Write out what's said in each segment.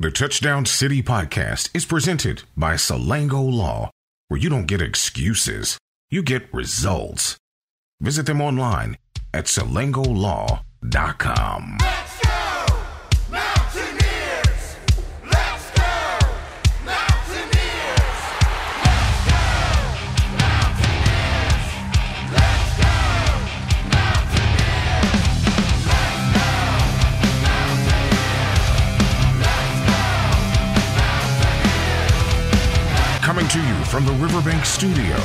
The Touchdown City podcast is presented by Salango Law, where you don't get excuses, you get results. Visit them online at salangolaw.com. to you from the Riverbank Studio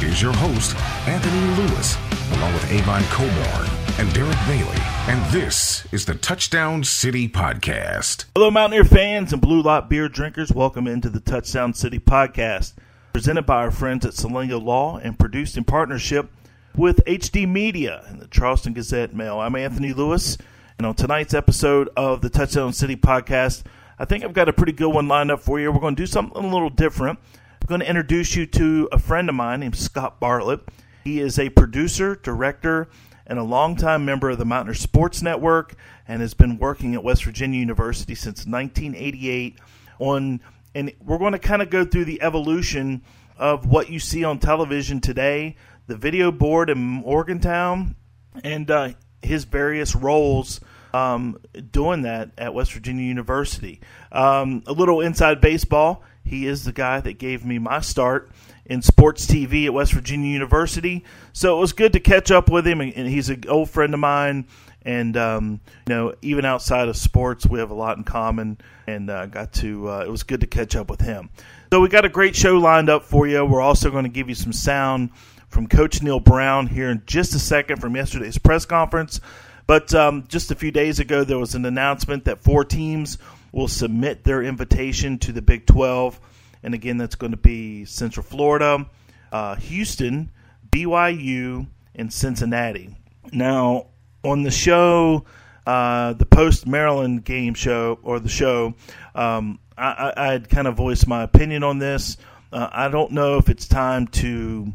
is your host, Anthony Lewis, along with Avon Coburn and Derek Bailey. And this is the Touchdown City Podcast. Hello, Mountaineer fans and Blue Lot beer drinkers. Welcome into the Touchdown City podcast, presented by our friends at Salango Law and produced in partnership with HD Media and the Charleston Gazette Mail. I'm Anthony Lewis, and on tonight's episode of the Touchdown City podcast, I think I've got a pretty good one lined up for you. We're going to do something a little different. I'm going to introduce you to a friend of mine named Scott Bartlett. He is a producer, director, and a longtime member of the Mountaineer Sports Network and has been working at West Virginia University since 1988 on and we're going to kind of go through the evolution of what you see on television today, the video board in Morgantown, and uh, his various roles um, doing that at West Virginia University. Um, a little inside baseball. He is the guy that gave me my start in sports TV at West Virginia University. So it was good to catch up with him, and he's an old friend of mine. And um, you know, even outside of sports, we have a lot in common. And uh, got to uh, it was good to catch up with him. So we got a great show lined up for you. We're also going to give you some sound from Coach Neal Brown here in just a second from yesterday's press conference. But um, just a few days ago, there was an announcement that four teams will submit their invitation to the Big 12. And again, that's going to be Central Florida, uh, Houston, BYU, and Cincinnati. Now, on the show, uh, the post Maryland game show, or the show, um, I, I, I'd kind of voiced my opinion on this. Uh, I don't know if it's time to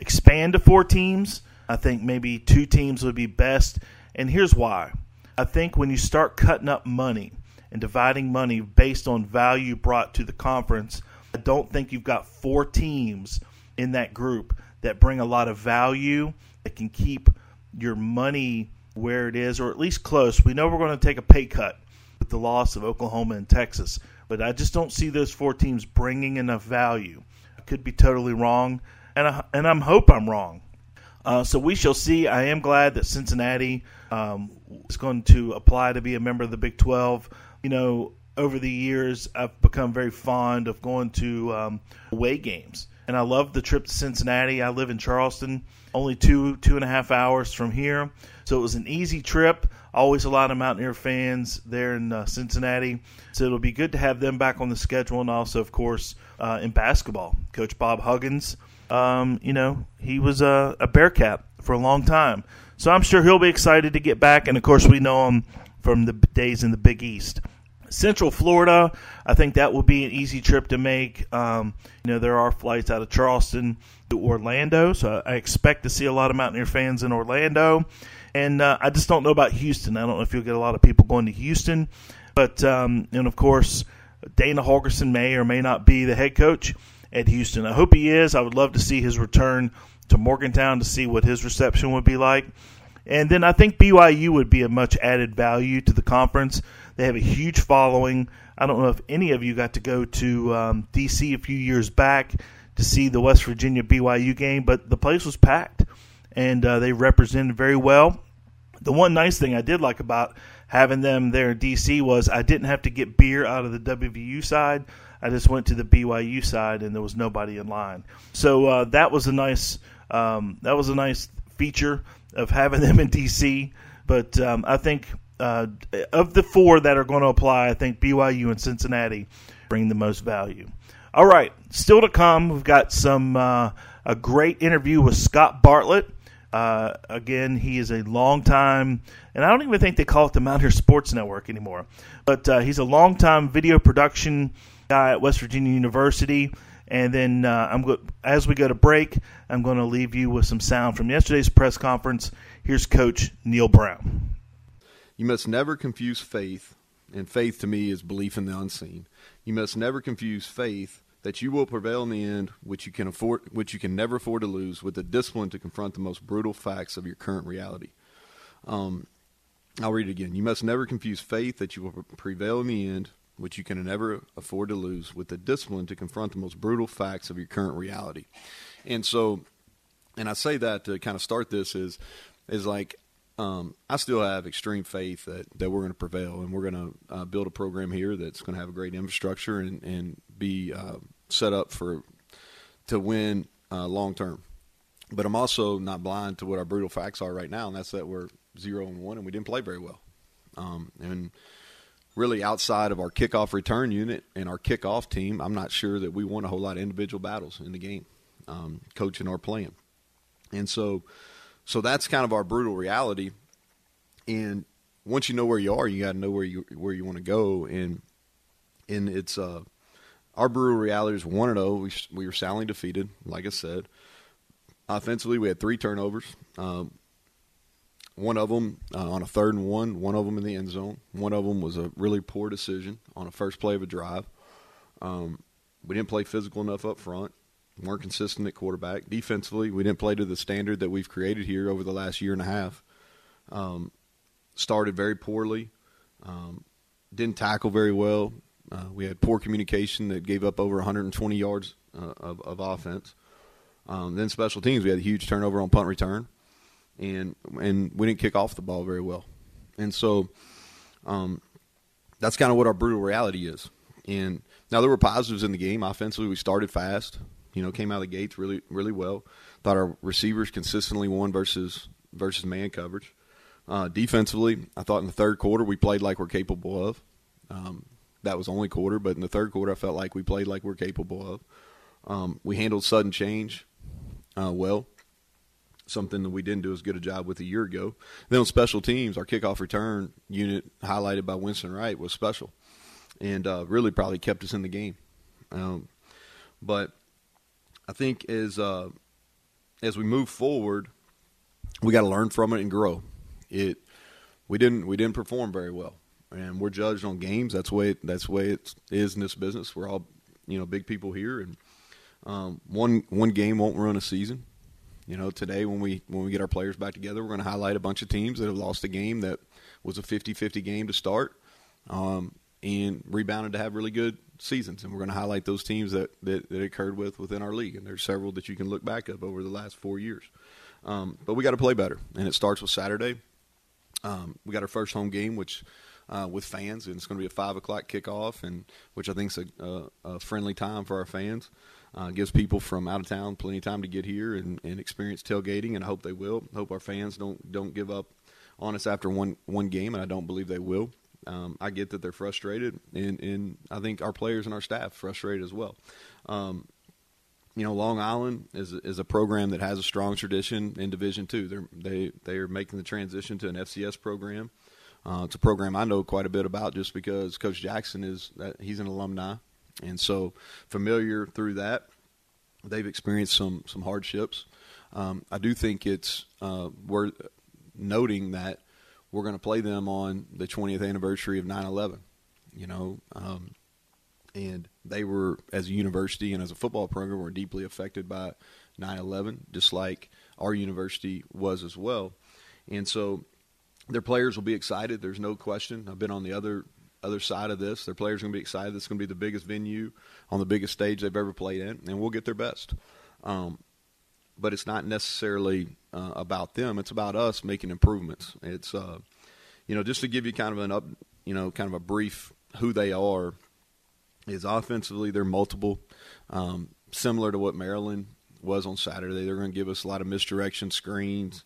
expand to four teams. I think maybe two teams would be best. And here's why. I think when you start cutting up money and dividing money based on value brought to the conference, I don't think you've got four teams in that group that bring a lot of value that can keep your money where it is or at least close. We know we're going to take a pay cut with the loss of Oklahoma and Texas, but I just don't see those four teams bringing enough value. I could be totally wrong, and I, and I'm hope I'm wrong. Uh, so we shall see. I am glad that Cincinnati um, is going to apply to be a member of the Big 12. You know, over the years, I've become very fond of going to um, away games, and I love the trip to Cincinnati. I live in Charleston, only two two and a half hours from here, so it was an easy trip. Always a lot of Mountaineer fans there in uh, Cincinnati, so it'll be good to have them back on the schedule, and also, of course, uh, in basketball, Coach Bob Huggins. Um, you know, he was a, a Bearcat for a long time. So I'm sure he'll be excited to get back. And of course, we know him from the days in the Big East. Central Florida, I think that will be an easy trip to make. Um, you know, there are flights out of Charleston to Orlando, so I expect to see a lot of Mountaineer fans in Orlando. And uh, I just don't know about Houston. I don't know if you'll get a lot of people going to Houston. But, um, and of course, Dana Holgorsen may or may not be the head coach at Houston. I hope he is. I would love to see his return to Morgantown to see what his reception would be like. And then I think BYU would be a much added value to the conference. They have a huge following. I don't know if any of you got to go to um, D.C. a few years back to see the West Virginia BYU game, but the place was packed and uh, they represented very well. The one nice thing I did like about having them there in D.C. was I didn't have to get beer out of the WVU side. I just went to the BYU side and there was nobody in line. So uh, that was a nice um, that was a nice feature of having them in DC. But um, I think uh, of the four that are going to apply, I think BYU and Cincinnati bring the most value. All right, still to come, we've got some uh, a great interview with Scott Bartlett. Uh, again, he is a long time, and I don't even think they call it the Mountaineer Sports Network anymore. But uh, he's a long time video production guy at West Virginia University. And then uh, I'm go- as we go to break, I'm going to leave you with some sound from yesterday's press conference. Here's Coach Neal Brown. You must never confuse faith And faith to me is belief in the unseen. You must never confuse faith that you will prevail in the end, which you can afford, which you can never afford to lose, with the discipline to confront the most brutal facts of your current reality. Um, I'll read it again. You must never confuse faith that you will prevail in the end, which you can never afford to lose, with the discipline to confront the most brutal facts of your current reality. And so, and I say that to kind of start this is, is like, um, I still have extreme faith that, that we're going to prevail and we're going to uh, build a program here that's going to have a great infrastructure and, and be uh, set up for to win uh, long term. But I'm also not blind to what our brutal facts are right now, and that's that we're zero and one, and we didn't play very well. Um, and really, outside of our kickoff return unit and our kickoff team, I'm not sure that we won a whole lot of individual battles in the game, um, coaching or playing. And so, so that's kind of our brutal reality. And once you know where you are, you got to know where you where you want to go. And and it's uh, our brutal reality is one and zero. We we were soundly defeated, like I said. Offensively, we had three turnovers. Um, one of them uh, on a third and one, one of them in the end zone. One of them was a really poor decision on a first play of a drive. Um, we didn't play physical enough up front. Weren't consistent at quarterback. Defensively, we didn't play to the standard that we've created here over the last year and a half. Um, started very poorly. Um, didn't tackle very well. Uh, we had poor communication that gave up over 120 yards uh, of, of offense. Um, then special teams, we had a huge turnover on punt return, and and we didn't kick off the ball very well, and so um, that's kind of what our brutal reality is. And now there were positives in the game. Offensively, we started fast. You know, came out of the gates really really well. Thought our receivers consistently won versus versus man coverage. Uh, defensively, I thought in the third quarter we played like we're capable of. Um, that was only quarter, but in the third quarter, I felt like we played like we're capable of. Um, we handled sudden change uh, well, something that we didn't do as good a job with a year ago. Then on special teams, our kickoff return unit, highlighted by Winston Wright, was special, and uh, really probably kept us in the game. Um, but I think as uh, as we move forward, we got to learn from it and grow. It we didn't we didn't perform very well, and we're judged on games. That's the way it, that's way it is in this business. We're all you know big people here, and um, one one game won't ruin a season. You know, today when we when we get our players back together, we're going to highlight a bunch of teams that have lost a game that was a 50-50 game to start, um, and rebounded to have really good seasons. And we're going to highlight those teams that, that that occurred with within our league. And there's several that you can look back up over the last four years. Um, but we got to play better, and it starts with Saturday. Um, we got our first home game, which uh, with fans, and it's going to be a five o'clock kickoff, and which I think is a, a, a friendly time for our fans. Uh, gives people from out of town plenty of time to get here and, and experience tailgating, and I hope they will. Hope our fans don't don't give up on us after one one game, and I don't believe they will. Um, I get that they're frustrated, and, and I think our players and our staff frustrated as well. Um, you know, Long Island is is a program that has a strong tradition in Division Two. They're they they are making the transition to an FCS program. Uh, it's a program I know quite a bit about just because Coach Jackson is he's an alumni, and so familiar through that. They've experienced some some hardships. Um, I do think it's uh, worth noting that we're going to play them on the 20th anniversary of 9/11. You know, um, and they were as a university and as a football program were deeply affected by 9/11, just like our university was as well. And so their players will be excited. There's no question. I've been on the other other side of this. Their players are going to be excited. It's going to be the biggest venue on the biggest stage they've ever played in, and we'll get their best. Um, but it's not necessarily uh, about them. It's about us making improvements. It's uh, you know just to give you kind of an up, you know, kind of a brief who they are. Is offensively they're multiple, um, similar to what Maryland was on Saturday. They're going to give us a lot of misdirection screens.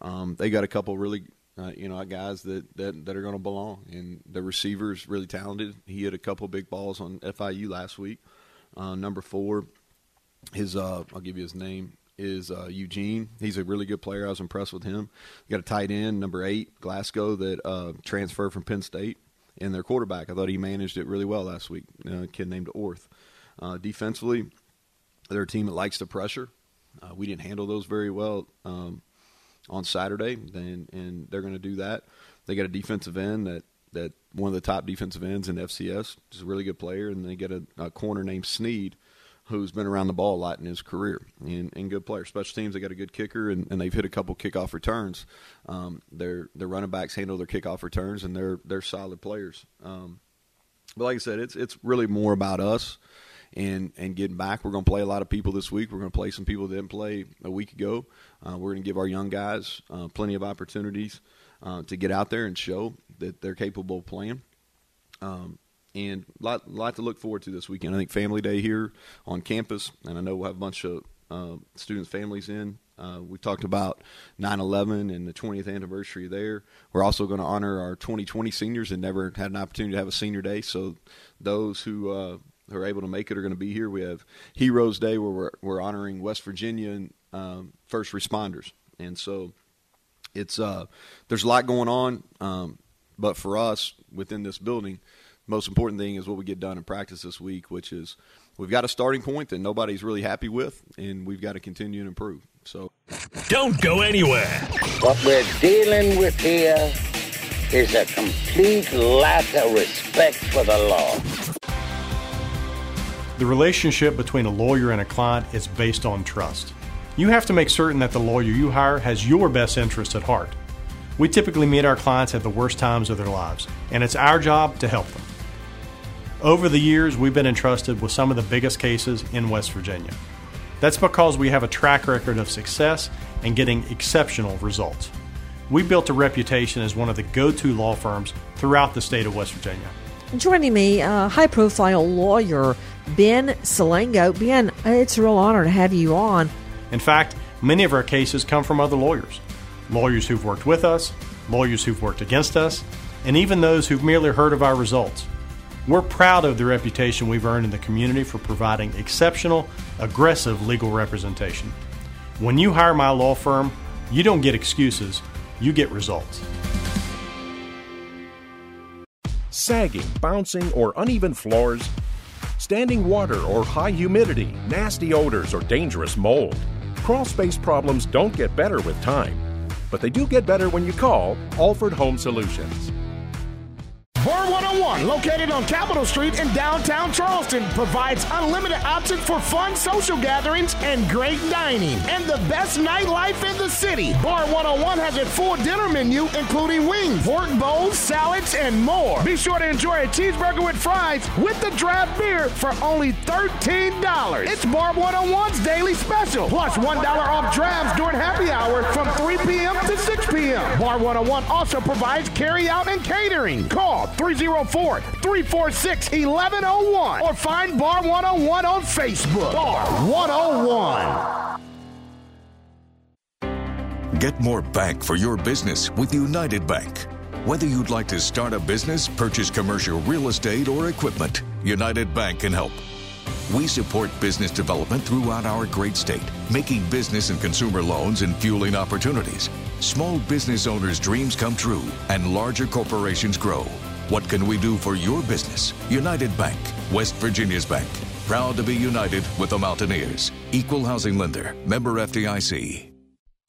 Um, they got a couple really uh, you know, guys that, that, that are going to belong. And the receiver is really talented. He hit a couple big balls on FIU last week. Uh, number four, his uh, I'll give you his name is uh, Eugene. He's a really good player. I was impressed with him. got a tight end, number eight, Glasgow, that uh, transferred from Penn State. And their quarterback, I thought he managed it really well last week. Uh, a kid named Orth. Uh, defensively, they're a team that likes the pressure. Uh, we didn't handle those very well. Um, on Saturday, and, and they're going to do that. They got a defensive end that that one of the top defensive ends in FCS, just a really good player, and they get a, a corner named Sneed, who's been around the ball a lot in his career and, and good player. Special teams, they got a good kicker, and, and they've hit a couple kickoff returns. Um, their their running backs handle their kickoff returns, and they're they're solid players. Um, but like I said, it's it's really more about us and and getting back. We're going to play a lot of people this week. We're going to play some people that didn't play a week ago. Uh, we're going to give our young guys uh, plenty of opportunities uh, to get out there and show that they're capable of playing. Um, and a lot, lot to look forward to this weekend. I think Family Day here on campus, and I know we'll have a bunch of uh, students' families in. Uh, we talked about 9/11 and the 20th anniversary there. We're also going to honor our 2020 seniors that never had an opportunity to have a senior day. So those who uh, who are able to make it are going to be here. We have Heroes Day where we're, we're honoring West Virginia and um, first responders, and so it's uh, there's a lot going on. Um, but for us within this building, most important thing is what we get done in practice this week, which is we've got a starting point that nobody's really happy with, and we've got to continue to improve. So Don't go anywhere. What we're dealing with here is a complete lack of respect for the law. The relationship between a lawyer and a client is based on trust. You have to make certain that the lawyer you hire has your best interest at heart. We typically meet our clients at the worst times of their lives, and it's our job to help them. Over the years, we've been entrusted with some of the biggest cases in West Virginia. That's because we have a track record of success and getting exceptional results. We built a reputation as one of the go to law firms throughout the state of West Virginia. Joining me, uh, high profile lawyer Ben Salango. Ben, it's a real honor to have you on. In fact, many of our cases come from other lawyers lawyers who've worked with us, lawyers who've worked against us, and even those who've merely heard of our results. We're proud of the reputation we've earned in the community for providing exceptional, aggressive legal representation. When you hire my law firm, you don't get excuses, you get results. Sagging, bouncing, or uneven floors? Standing water or high humidity, nasty odors, or dangerous mold? Crawl space problems don't get better with time, but they do get better when you call Alford Home Solutions. Bar 101, located on Capitol Street in downtown Charleston, provides unlimited options for fun social gatherings and great dining, and the best nightlife in the city. Bar 101 has a full dinner menu, including wings, pork bowls, salads, and more. Be sure to enjoy a cheeseburger with fries with the draft beer for only $13. It's Bar 101's daily special, plus 1 off drafts during happy hour from 3 p.m. to 6 p.m. Bar 101 also provides carry out and catering. Call 304 346 1101 or find Bar 101 on Facebook. Bar 101. Get more bank for your business with United Bank. Whether you'd like to start a business, purchase commercial real estate, or equipment, United Bank can help. We support business development throughout our great state, making business and consumer loans and fueling opportunities. Small business owners' dreams come true and larger corporations grow. What can we do for your business? United Bank, West Virginia's bank. Proud to be united with the Mountaineers. Equal housing lender, member FDIC.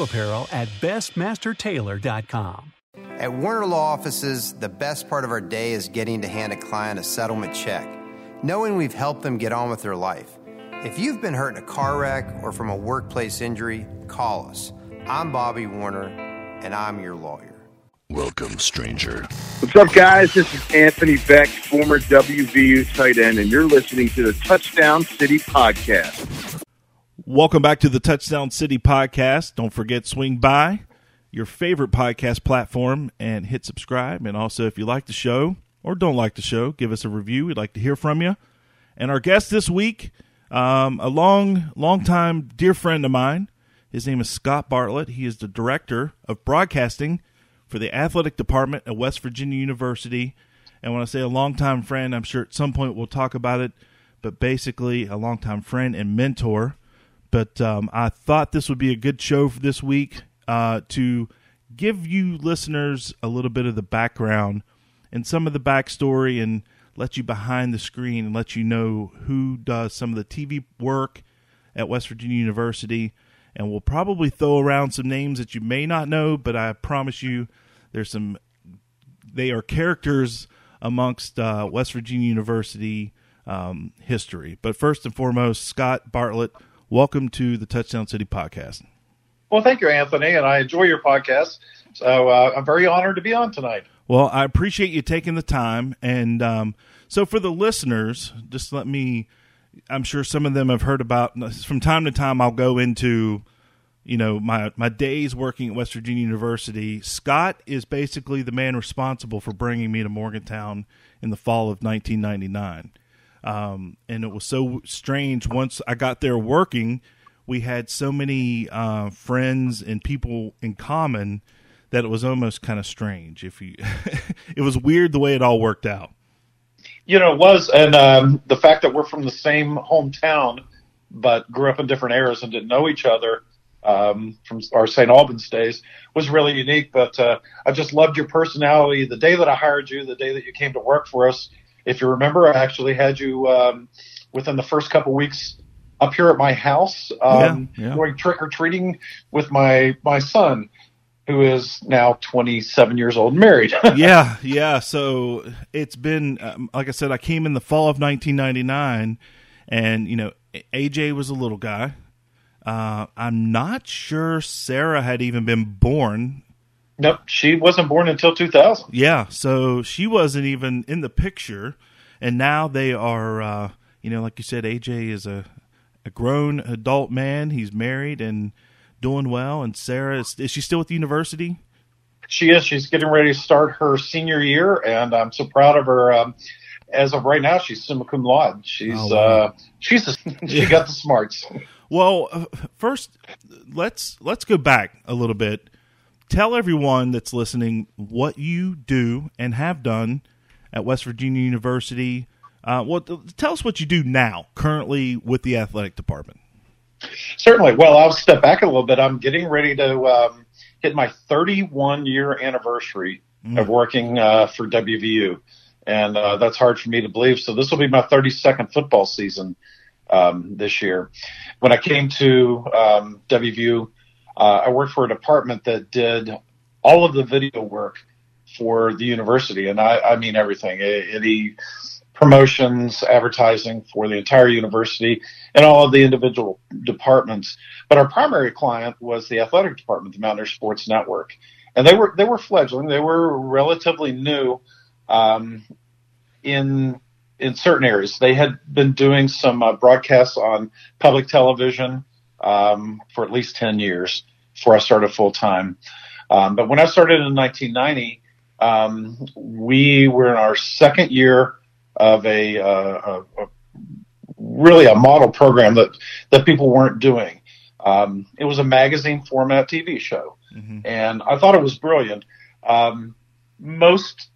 apparel at bestmastertailor.com. At Warner Law Offices, the best part of our day is getting to hand a client a settlement check, knowing we've helped them get on with their life. If you've been hurt in a car wreck or from a workplace injury, call us. I'm Bobby Warner, and I'm your lawyer. Welcome, stranger. What's up, guys? This is Anthony Beck, former WVU tight end, and you're listening to the Touchdown City Podcast. Welcome back to the Touchdown City podcast. Don't forget, swing by your favorite podcast platform and hit subscribe. And also, if you like the show or don't like the show, give us a review. We'd like to hear from you. And our guest this week, um, a long, long time dear friend of mine. His name is Scott Bartlett. He is the director of broadcasting for the athletic department at West Virginia University. And when I say a longtime friend, I'm sure at some point we'll talk about it, but basically a longtime friend and mentor. But um, I thought this would be a good show for this week uh, to give you listeners a little bit of the background and some of the backstory and let you behind the screen and let you know who does some of the TV work at West Virginia University. And we'll probably throw around some names that you may not know, but I promise you there's some, they are characters amongst uh, West Virginia University um, history. But first and foremost, Scott Bartlett, welcome to the Touchdown City podcast. Well, thank you, Anthony, and I enjoy your podcast. So uh, I'm very honored to be on tonight. Well, I appreciate you taking the time. And um, so, for the listeners, just let me, I'm sure some of them have heard about, from time to time, I'll go into, you know, my, my days working at West Virginia University. Scott is basically the man responsible for bringing me to Morgantown in the fall of 1999. Um, and it was so strange once I got there working, we had so many uh, friends and people in common that it was almost kind of strange. If you, it was weird the way it all worked out. You know, it was, and um, the fact that we're from the same hometown, but grew up in different eras and didn't know each other um, from our St. Albans days was really unique. But uh, I just loved your personality. The day that I hired you, the day that you came to work for us, if you remember, I actually had you um, within the first couple weeks up here at my house, um, Yeah, yeah. going trick or treating with my my son, who is now 27 years old and married. yeah, yeah. So it's been, um, like I said, I came in the fall of 1999, and you know, AJ was a little guy. Uh, I'm not sure Sarah had even been born. Nope, she wasn't born until 2000. Yeah, so she wasn't even in the picture, and now they are. Uh, you know, like you said, AJ is a a grown adult man. He's married and doing well. And Sarah is, is she still at the university? She is. She's getting ready to start her senior year, and I'm so proud of her. Um, as of right now, she's summa cum laude. She's Oh, wow. uh, she's a, she got the smarts. Well, uh, first, let's let's go back a little bit. Tell everyone that's listening what you do and have done at West Virginia University. Uh, well, tell us what you do now, currently with the athletic department. Certainly. Well, I'll step back a little bit. I'm getting ready to um, hit my 31 year anniversary of working uh, for WVU, and uh, that's hard for me to believe. So this will be my 32nd football season um, this year. When I came to um, WVU, I worked for a department that did all of the video work for the university, and I, I mean everything. Any promotions, advertising for the entire university, and all of the individual departments. But our primary client was the athletic department, the Mountaineer Sports Network, and they were they were fledgling. They were relatively new um, in in certain areas. They had been doing some uh, broadcasts on public television um, for at least ten years before I started full time. Um, but when I started in 1990, um, we were in our second year of a, uh, a, a really a model program that that people weren't doing. Um, it was a magazine format TV show, and I thought it was brilliant. Um, most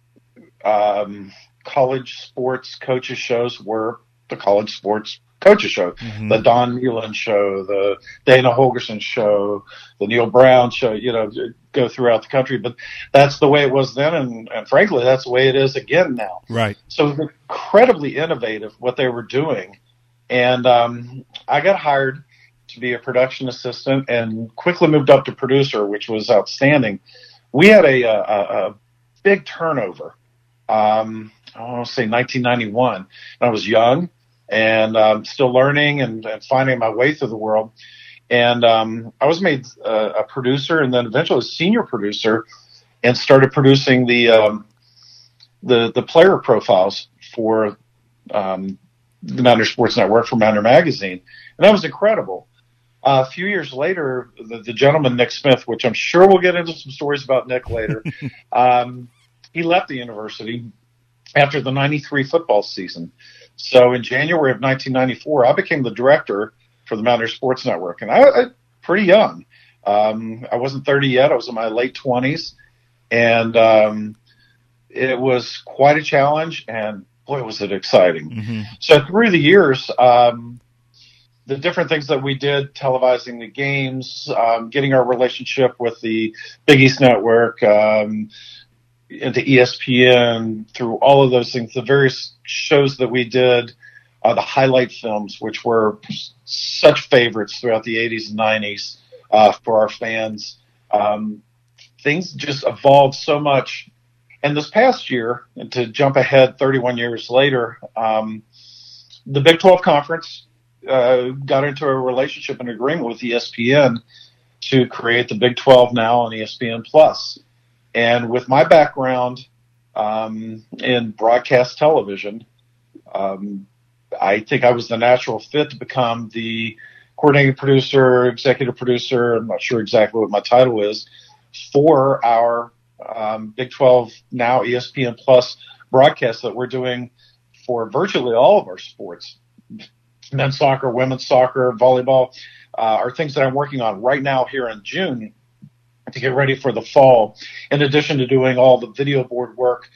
um, college sports coaches shows were the college sports coaches show, the Don Nehlen show, the Dana Holgorsen show, the Neal Brown show. You know, go throughout the country, but that's the way it was then, and, and frankly, that's the way it is again now. Right. So it was incredibly innovative what they were doing. And um, I got hired to be a production assistant and quickly moved up to producer, which was outstanding. We had a, a, a big turnover. Um, I want to say 1991. I was young and um, still learning and, and finding my way through the world. And um, I was made uh, a producer and then eventually a senior producer and started producing the um, the the player profiles for um, the Mountaineer Sports Network for Mountaineer Magazine, and that was incredible. Uh, a few years later, the, the gentleman Nick Smith, which I'm sure we'll get into some stories about Nick later, um, he left the university after the '93 football season. So in January of 1994, I became the director for the Mountaineer Sports Network, and I, I pretty young. Um, I wasn't 30 yet; I was in my late 20s, and um, it was quite a challenge, and boy, was it exciting. Mm-hmm. So through the years, um, the different things that we did, televising the games, um, getting our relationship with the Big East Network, um, into ESPN, through all of those things, the various shows that we did, uh, the highlight films, which were such favorites throughout the 80s and 90s uh, for our fans. Um, things just evolved so much. And this past year, and to jump ahead 31 years later, um, the Big 12 Conference uh, got into a relationship and agreement with ESPN to create the Big 12 now on ESPN Plus. And with my background um, in broadcast television, um, I think I was the natural fit to become the coordinating producer, executive producer. I'm not sure exactly what my title is for our um, Big 12 now ESPN Plus broadcast that we're doing for virtually all of our sports men's soccer, women's soccer, volleyball uh, are things that I'm working on right now here in June to get ready for the fall. In addition to doing all the video board work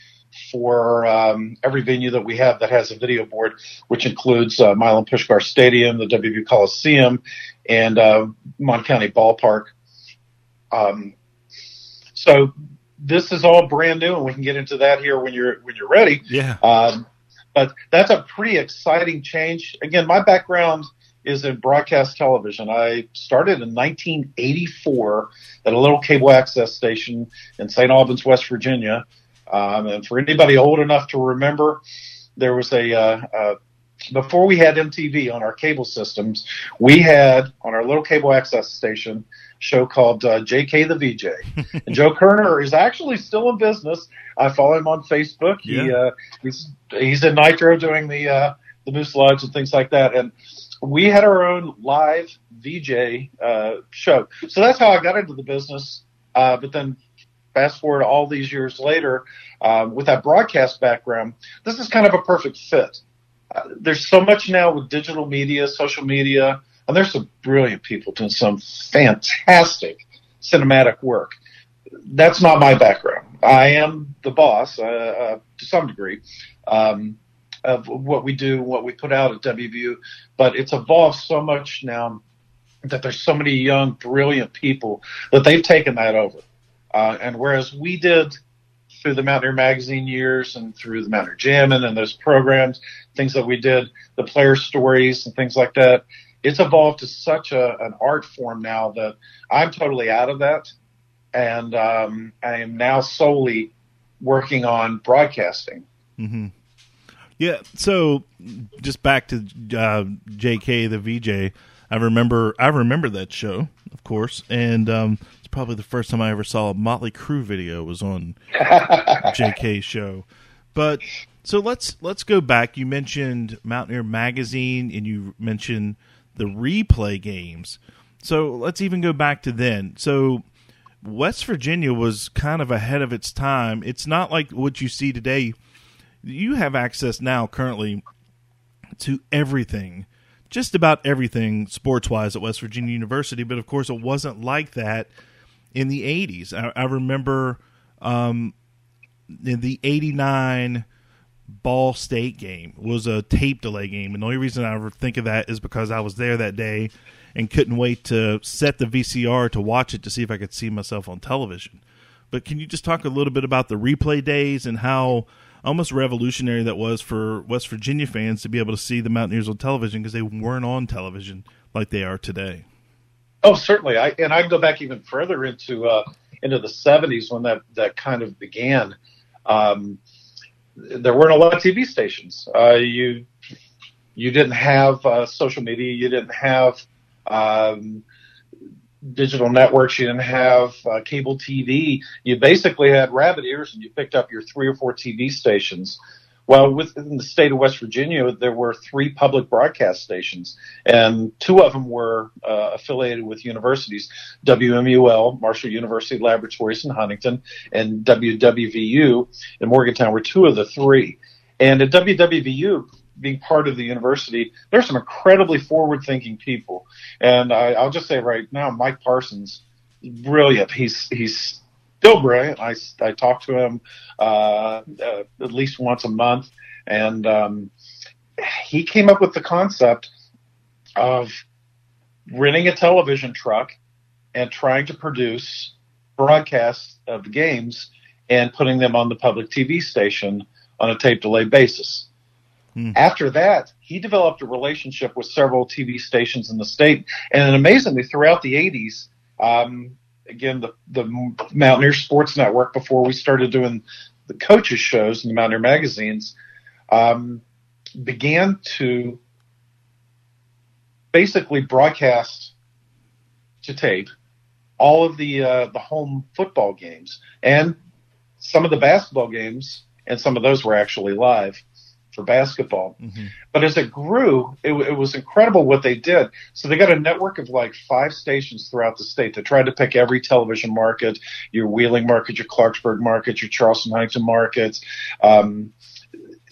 for um, every venue that we have that has a video board, which includes uh, Milan Puskar Stadium, the WV Coliseum, and uh, Mon County Ballpark. Um, so this is all brand new, and we can get into that here when you're when you're ready. Yeah. Um, but that's a pretty exciting change. Again, my background is in broadcast television. I started in 1984 at a little cable access station in St. Albans, West Virginia. Um, and for anybody old enough to remember, there was a uh, uh, before we had MTV on our cable systems, we had on our little cable access station show called uh, JK the VJ. and Joe Kerner is actually still in business. I follow him on Facebook. He Yeah. uh, he's he's in Nitro doing the uh, the Moose Lodge and things like that. And we had our own live VJ uh, show. So that's how I got into the business. Uh, but then fast forward all these years later, um, with that broadcast background, this is kind of a perfect fit. Uh, there's so much now with digital media, social media, and there's some brilliant people doing some fantastic cinematic work. That's not my background. I am the boss uh, uh, to some degree um, of what we do, what we put out at WVU, but it's evolved so much now that there's so many young, brilliant people that they've taken that over. Uh, and whereas we did through the Mountaineer Magazine years and through the Mountaineer Jammin' and those programs, things that we did, the player stories and things like that, it's evolved to such a, an art form now that I'm totally out of that. And um, I am now solely working on broadcasting. hmm Yeah. So just back to uh, J.K. the VJ. I remember. I remember that show, of course, and um, it's probably the first time I ever saw a Motley Crue video was on J.K. show. But so let's let's go back. You mentioned Mountaineer Magazine, and you mentioned the replay games. So let's even go back to then. So West Virginia was kind of ahead of its time. It's not like what you see today. You have access now currently to everything, just about everything sports wise at West Virginia University. But of course, it wasn't like that in the 80s. I, I remember um, in the 89 Ball State game was a tape delay game. And the only reason I ever think of that is because I was there that day and couldn't wait to set the VCR to watch it to see if I could see myself on television. But can you just talk a little bit about the replay days and how almost revolutionary that was for West Virginia fans to be able to see the Mountaineers on television because they weren't on television like they are today? Oh, certainly. I and I go back even further into uh, into the '70s when that that kind of began. Um, there weren't a lot of TV stations. Uh, you you didn't have uh, social media. You didn't have um, digital networks. You didn't have uh, cable TV. You basically had rabbit ears, and you picked up your three or four TV stations. Well, within the state of West Virginia, there were three public broadcast stations, and two of them were uh, affiliated with universities: WMUL, Marshall University Laboratories in Huntington, and WWVU in Morgantown were two of the three. And at WWVU, being part of the university, there's some incredibly forward-thinking people. And I, I'll just say right now, Mike Parsons, brilliant. He's he's still brilliant. I, I talk to him uh, uh, at least once a month, and um, he came up with the concept of renting a television truck and trying to produce broadcasts of the games and putting them on the public TV station on a tape delay basis. After that, he developed a relationship with several TV stations in the state, and amazingly, throughout the '80s, um, again, the the Mountaineer Sports Network, before we started doing the coaches shows in the Mountaineer magazines, um, began to basically broadcast to tape all of the uh, the home football games. And some of the basketball games, and some of those were actually live for basketball. But as it grew, it, it was incredible what they did. So they got a network of like five stations throughout the state. They tried to pick every television market, your Wheeling market, your Clarksburg market, your Charleston Huntington markets. Um,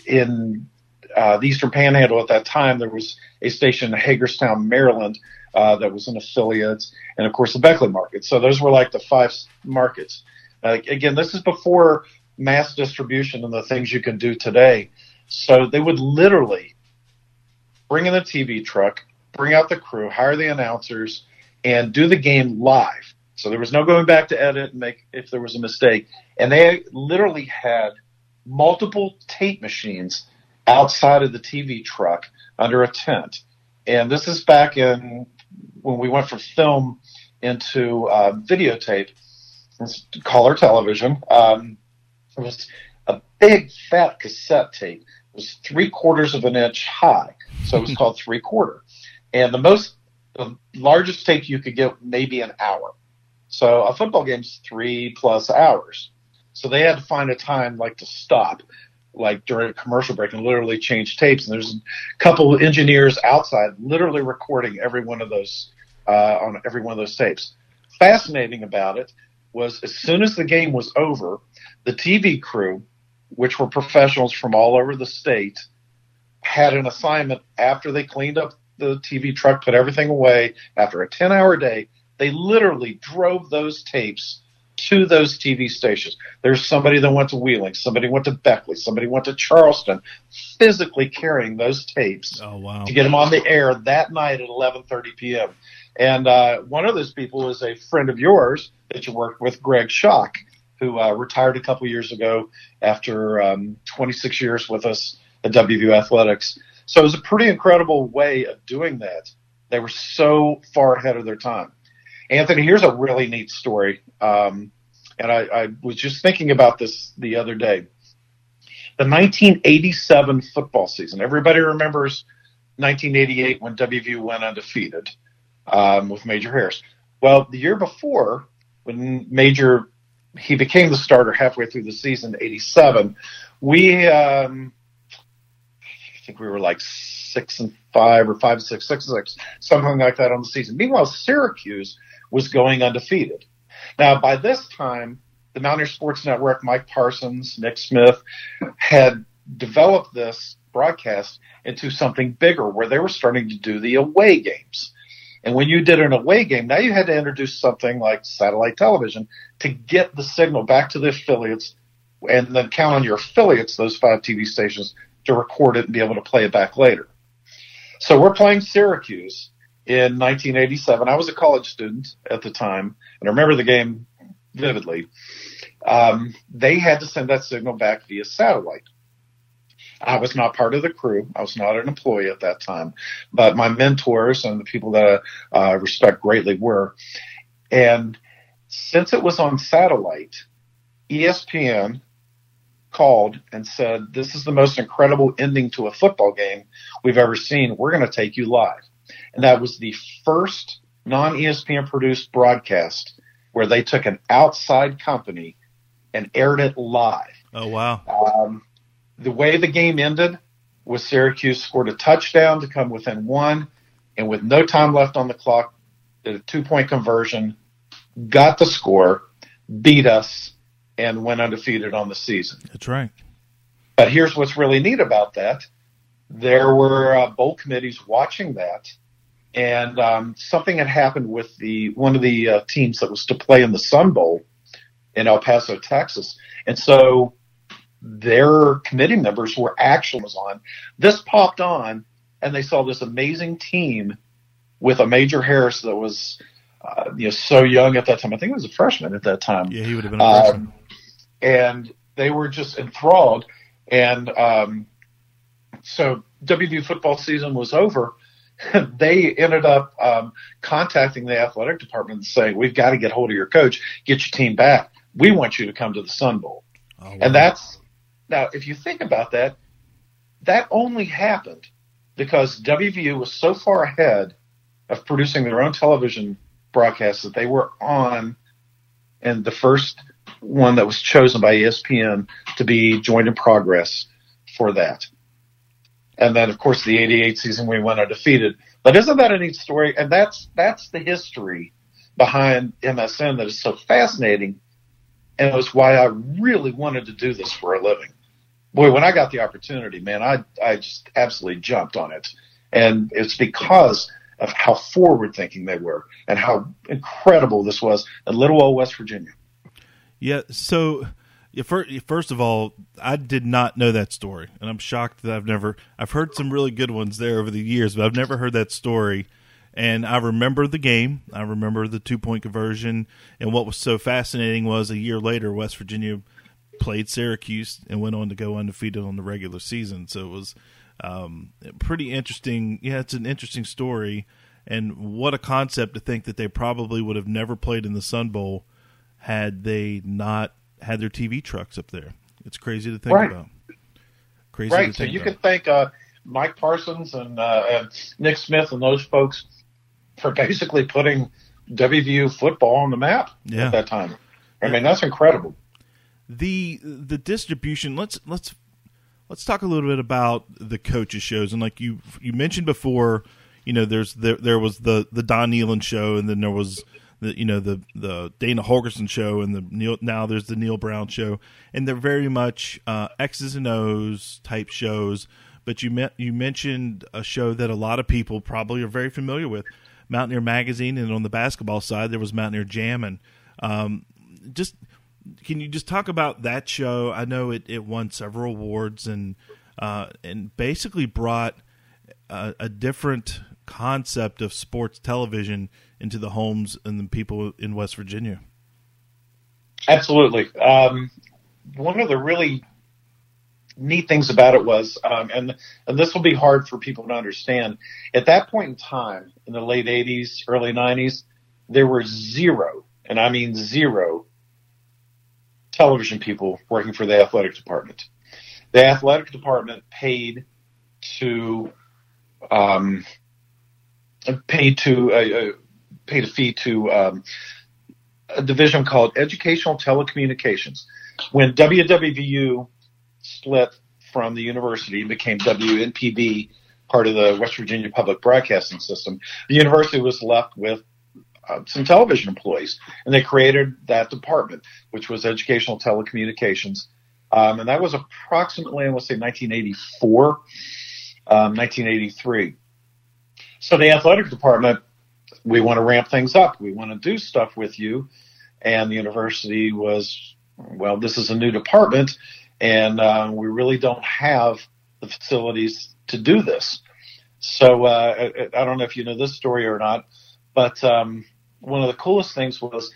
in uh, the Eastern Panhandle at that time, there was a station in Hagerstown, Maryland, uh, that was an affiliate, and of course the Beckley market. So those were like the five markets. Uh, again, this is before mass distribution and the things you can do today. So they would literally bring in the TV truck, bring out the crew, hire the announcers, and do the game live. So there was no going back to edit and make if there was a mistake. And they literally had multiple tape machines outside of the TV truck under a tent. And this is back in when we went from film into uh, videotape, color television. Um, it was a big fat cassette tape. Was three quarters of an inch high, so it was called three quarter. And the most, the largest tape you could get maybe an hour. So a football game's three plus hours. So they had to find a time like to stop, like during a commercial break, and literally change tapes. And there's a couple of engineers outside literally recording every one of those uh, on every one of those tapes. Fascinating about it was as soon as the game was over, the TV crew, which were professionals from all over the state, had an assignment after they cleaned up the TV truck, put everything away after a 10 hour day. They literally drove those tapes to those TV stations. There's somebody that went to Wheeling, somebody went to Beckley, somebody went to Charleston, physically carrying those tapes Oh wow. to get them on the air that night at 11:30 p.m. And uh, one of those people is a friend of yours that you worked with, Greg Schock, who uh, retired a couple years ago after um, 26 years with us at WVU Athletics. So it was a pretty incredible way of doing that. They were so far ahead of their time. Anthony, here's a really neat story. Um, and I, I was just thinking about this the other day. The 1987 football season. Everybody remembers 1988 when WVU went undefeated um, with Major Harris. Well, the year before, when Major he became the starter halfway through the season, 87, we um, I think we were like six and five or five six, six six, something like that on the season. Meanwhile, Syracuse was going undefeated. Now, by this time, the Mountaineer Sports Network, Mike Parsons, Nick Smith, had developed this broadcast into something bigger where they were starting to do the away games. And when you did an away game, now you had to introduce something like satellite television to get the signal back to the affiliates and then count on your affiliates, those five TV stations, to record it and be able to play it back later. So we're playing Syracuse in 1987. I was a college student at the time, and I remember the game vividly. Um, they had to send that signal back via satellite. I was not part of the crew. I was not an employee at that time, but my mentors and the people that I uh, respect greatly were. And since it was on satellite, ESPN called and said, This is the most incredible ending to a football game we've ever seen. We're going to take you live. And that was the first non ESPN produced broadcast where they took an outside company and aired it live. Oh wow. Um, the way the game ended was Syracuse scored a touchdown to come within one, and with no time left on the clock, did a two point conversion, got the score, beat us, and went undefeated on the season. That's right. But here's what's really neat about that: there were uh, bowl committees watching that, and um, something had happened with the one of the uh, teams that was to play in the Sun Bowl in El Paso, Texas. And so their committee members were actually was on. This popped on, and they saw this amazing team with a Major Harris that was, uh, you know, so young at that time. I think he was a freshman at that time. Yeah, he would have been a freshman. Um, and they were just enthralled. And um, so WVU football season was over. they ended up um, contacting the athletic department and saying, "We've got to get hold of your coach, get your team back. We want you to come to the Sun Bowl." Oh, And that's now, if you think about that, that only happened because WVU was so far ahead of producing their own television broadcasts that they were on, and the first one that was chosen by ESPN to be joined in progress for that. And then, of course, the '88 season we went undefeated. But isn't that a neat story? And that's that's the history behind MSN that is so fascinating, and it was why I really wanted to do this for a living. Boy, when I got the opportunity, man, I I just absolutely jumped on it, and it's because of how forward thinking they were and how incredible this was in little old West Virginia. Yeah. So, first of all, I did not know that story, and I'm shocked that I've never. I've heard some really good ones there over the years, but I've never heard that story. And I remember the game. I remember the two point conversion. And what was so fascinating was a year later, West Virginia played Syracuse and went on to go undefeated on the regular season. So it was um, pretty interesting. Yeah, it's an interesting story. And what a concept to think that they probably would have never played in the Sun Bowl had they not had their TV trucks up there. It's crazy to think Right. about. Crazy right. So you about. could thank uh, Mike Parsons and, uh, and Nick Smith and those folks for basically putting WVU football on the map Yeah. at that time. I mean, that's incredible. The the distribution let's let's let's talk a little bit about the coaches shows. And like you you mentioned before you know there's there, there was the the Don Nehlen show and then there was the you know the the Dana Holgorsen show and the Neal now there's the Neal Brown show. And they're very much uh, X's and O's type shows. But you met you mentioned a show that a lot of people probably are very familiar with Mountaineer Magazine. And on the basketball side there was Mountaineer Jammin' um, just can you just talk about that show? I know it, it won several awards and uh, and basically brought a, a different concept of sports television into the homes and the people in West Virginia. Absolutely. Um, one of the really neat things about it was, um, and and this will be hard for people to understand. At that point in time, in the late '80s, early '90s, there were zero, and I mean zero, television people working for the athletic department. The athletic department paid to um, paid to uh, uh, paid a fee to um, a division called Educational Telecommunications. When WWVU split from the university and became WNPB, part of the West Virginia Public Broadcasting System, the university was left with uh, some television employees, and they created that department, which was Educational Telecommunications. Um, and that was approximately, I want to say, 1984, um, 1983. So the athletic department, we want to ramp things up. We want to do stuff with you. And the university was, well, this is a new department, and uh, we really don't have the facilities to do this. So uh, I, I don't know if you know this story or not, but um, one of the coolest things was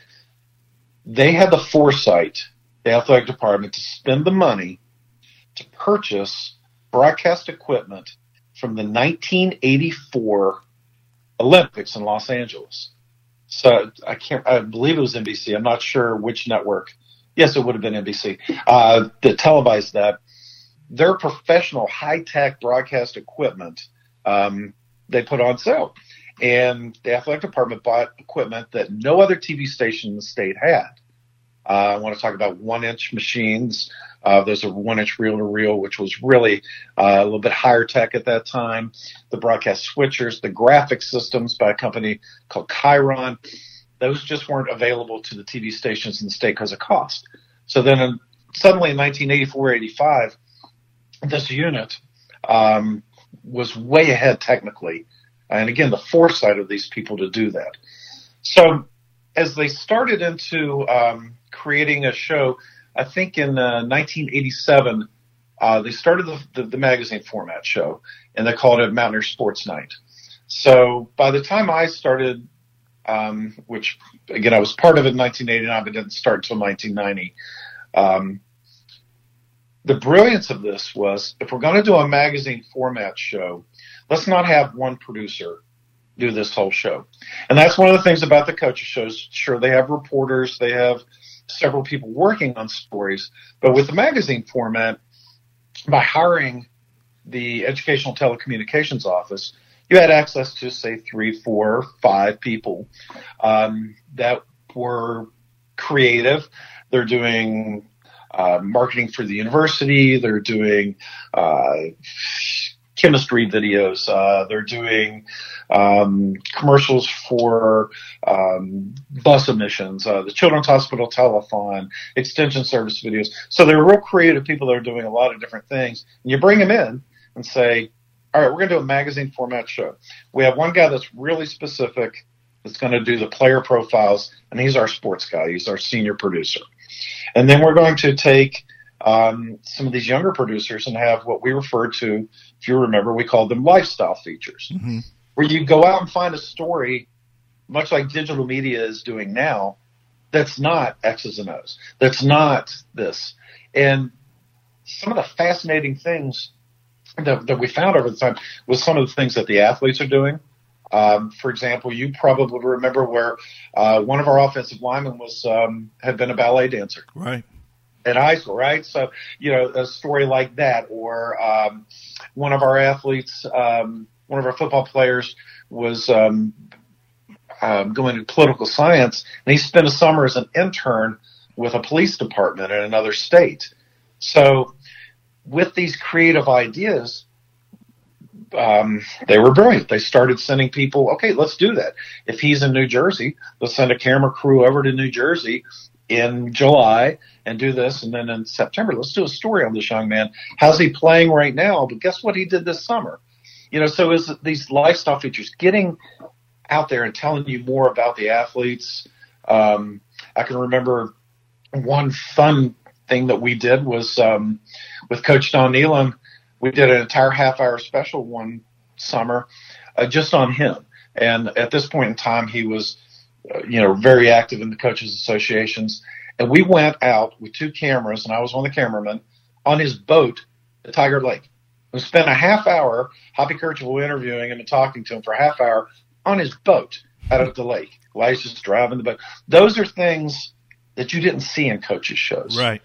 they had the foresight, the athletic department, to spend the money to purchase broadcast equipment from the 1984 Olympics in Los Angeles. So I can't, I believe it was NBC. I'm not sure which network. Yes, it would have been NBC uh, that televised that. Their professional high tech broadcast equipment um, they put on sale, and the athletic department bought equipment that no other TV station in the state had. Uh, I want to talk about one inch machines. Uh, there's a one inch reel to reel, which was really uh, a little bit higher tech at that time. The broadcast switchers, the graphic systems by a company called Chyron, those just weren't available to the TV stations in the state because of cost. So then in, suddenly in 1984 85, this unit um, was way ahead technically. And again, the foresight of these people to do that. So as they started into um, creating a show, I think in uh, 1987, uh, they started the, the, the magazine format show, and they called it Mountaineer Sports Night. So by the time I started, um, which again I was part of it in 1989, but didn't start until 1990. Um, the brilliance of this was if we're going to do a magazine format show, let's not have one producer do this whole show. And that's one of the things about the coaches shows. Sure, they have reporters, they have several people working on stories, but with the magazine format, by hiring the educational telecommunications office, you had access to say three, four, five people um, that were creative. They're doing uh, marketing for the university. They're doing uh, chemistry videos. Uh, they're doing um, commercials for um, bus emissions, uh, the Children's Hospital Telethon, extension service videos. So they're real creative people that are doing a lot of different things. And you bring them in and say, all right, we're going to do a magazine format show. We have one guy that's really specific that's going to do the player profiles, and he's our sports guy. He's our senior producer. And then we're going to take um, some of these younger producers and have what we refer to, if you remember, we called them lifestyle features, Mm-hmm. where you go out and find a story, much like digital media is doing now, that's not X's and O's, that's not this. And some of the fascinating things that, that we found over the time was some of the things that the athletes are doing. Um, for example, you probably remember where uh, one of our offensive linemen was um, had been a ballet dancer Right. At high school, right? So, you know, a story like that, or um, one of our athletes, um, one of our football players was um, um, going to political science, and he spent a summer as an intern with a police department in another state. So, with these creative ideas, um, they were brilliant. They started sending people, okay, let's do that. If he's in New Jersey, let's send a camera crew over to New Jersey in July and do this. And then in September, let's do a story on this young man. How's he playing right now? But guess what he did this summer? You know, so is these lifestyle features getting out there and telling you more about the athletes. Um, I can remember one fun thing that we did was um, with Coach Don Nehlen. We did an entire half hour special one summer uh, just on him. And at this point in time, he was, Uh, you know, very active in the coaches associations. And we went out with two cameras, and I was one of the cameramen on his boat at Tiger Lake. We spent a half hour, Hoppy Kercheval interviewing him and talking to him for a half hour on his boat out at the lake. While he's just driving the boat. Those are things that you didn't see in coaches shows. Right.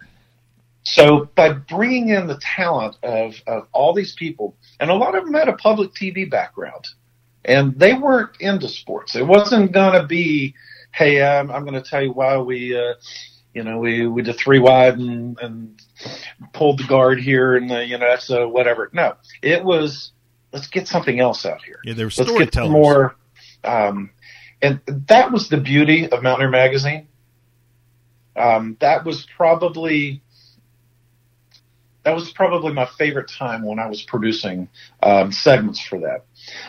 So by bringing in the talent of, of all these people, and a lot of them had a public TV background, and they weren't into sports. It wasn't going to be, hey, um, I'm going to tell you why we, uh, you know, we we did three wide and, and pulled the guard here, and uh, you know that's uh, whatever. No, it was let's get something else out here. Yeah, they were let's get some more. Um, and that was the beauty of Mountaineer Magazine. Um, that was probably that was probably my favorite time when I was producing um, segments for that.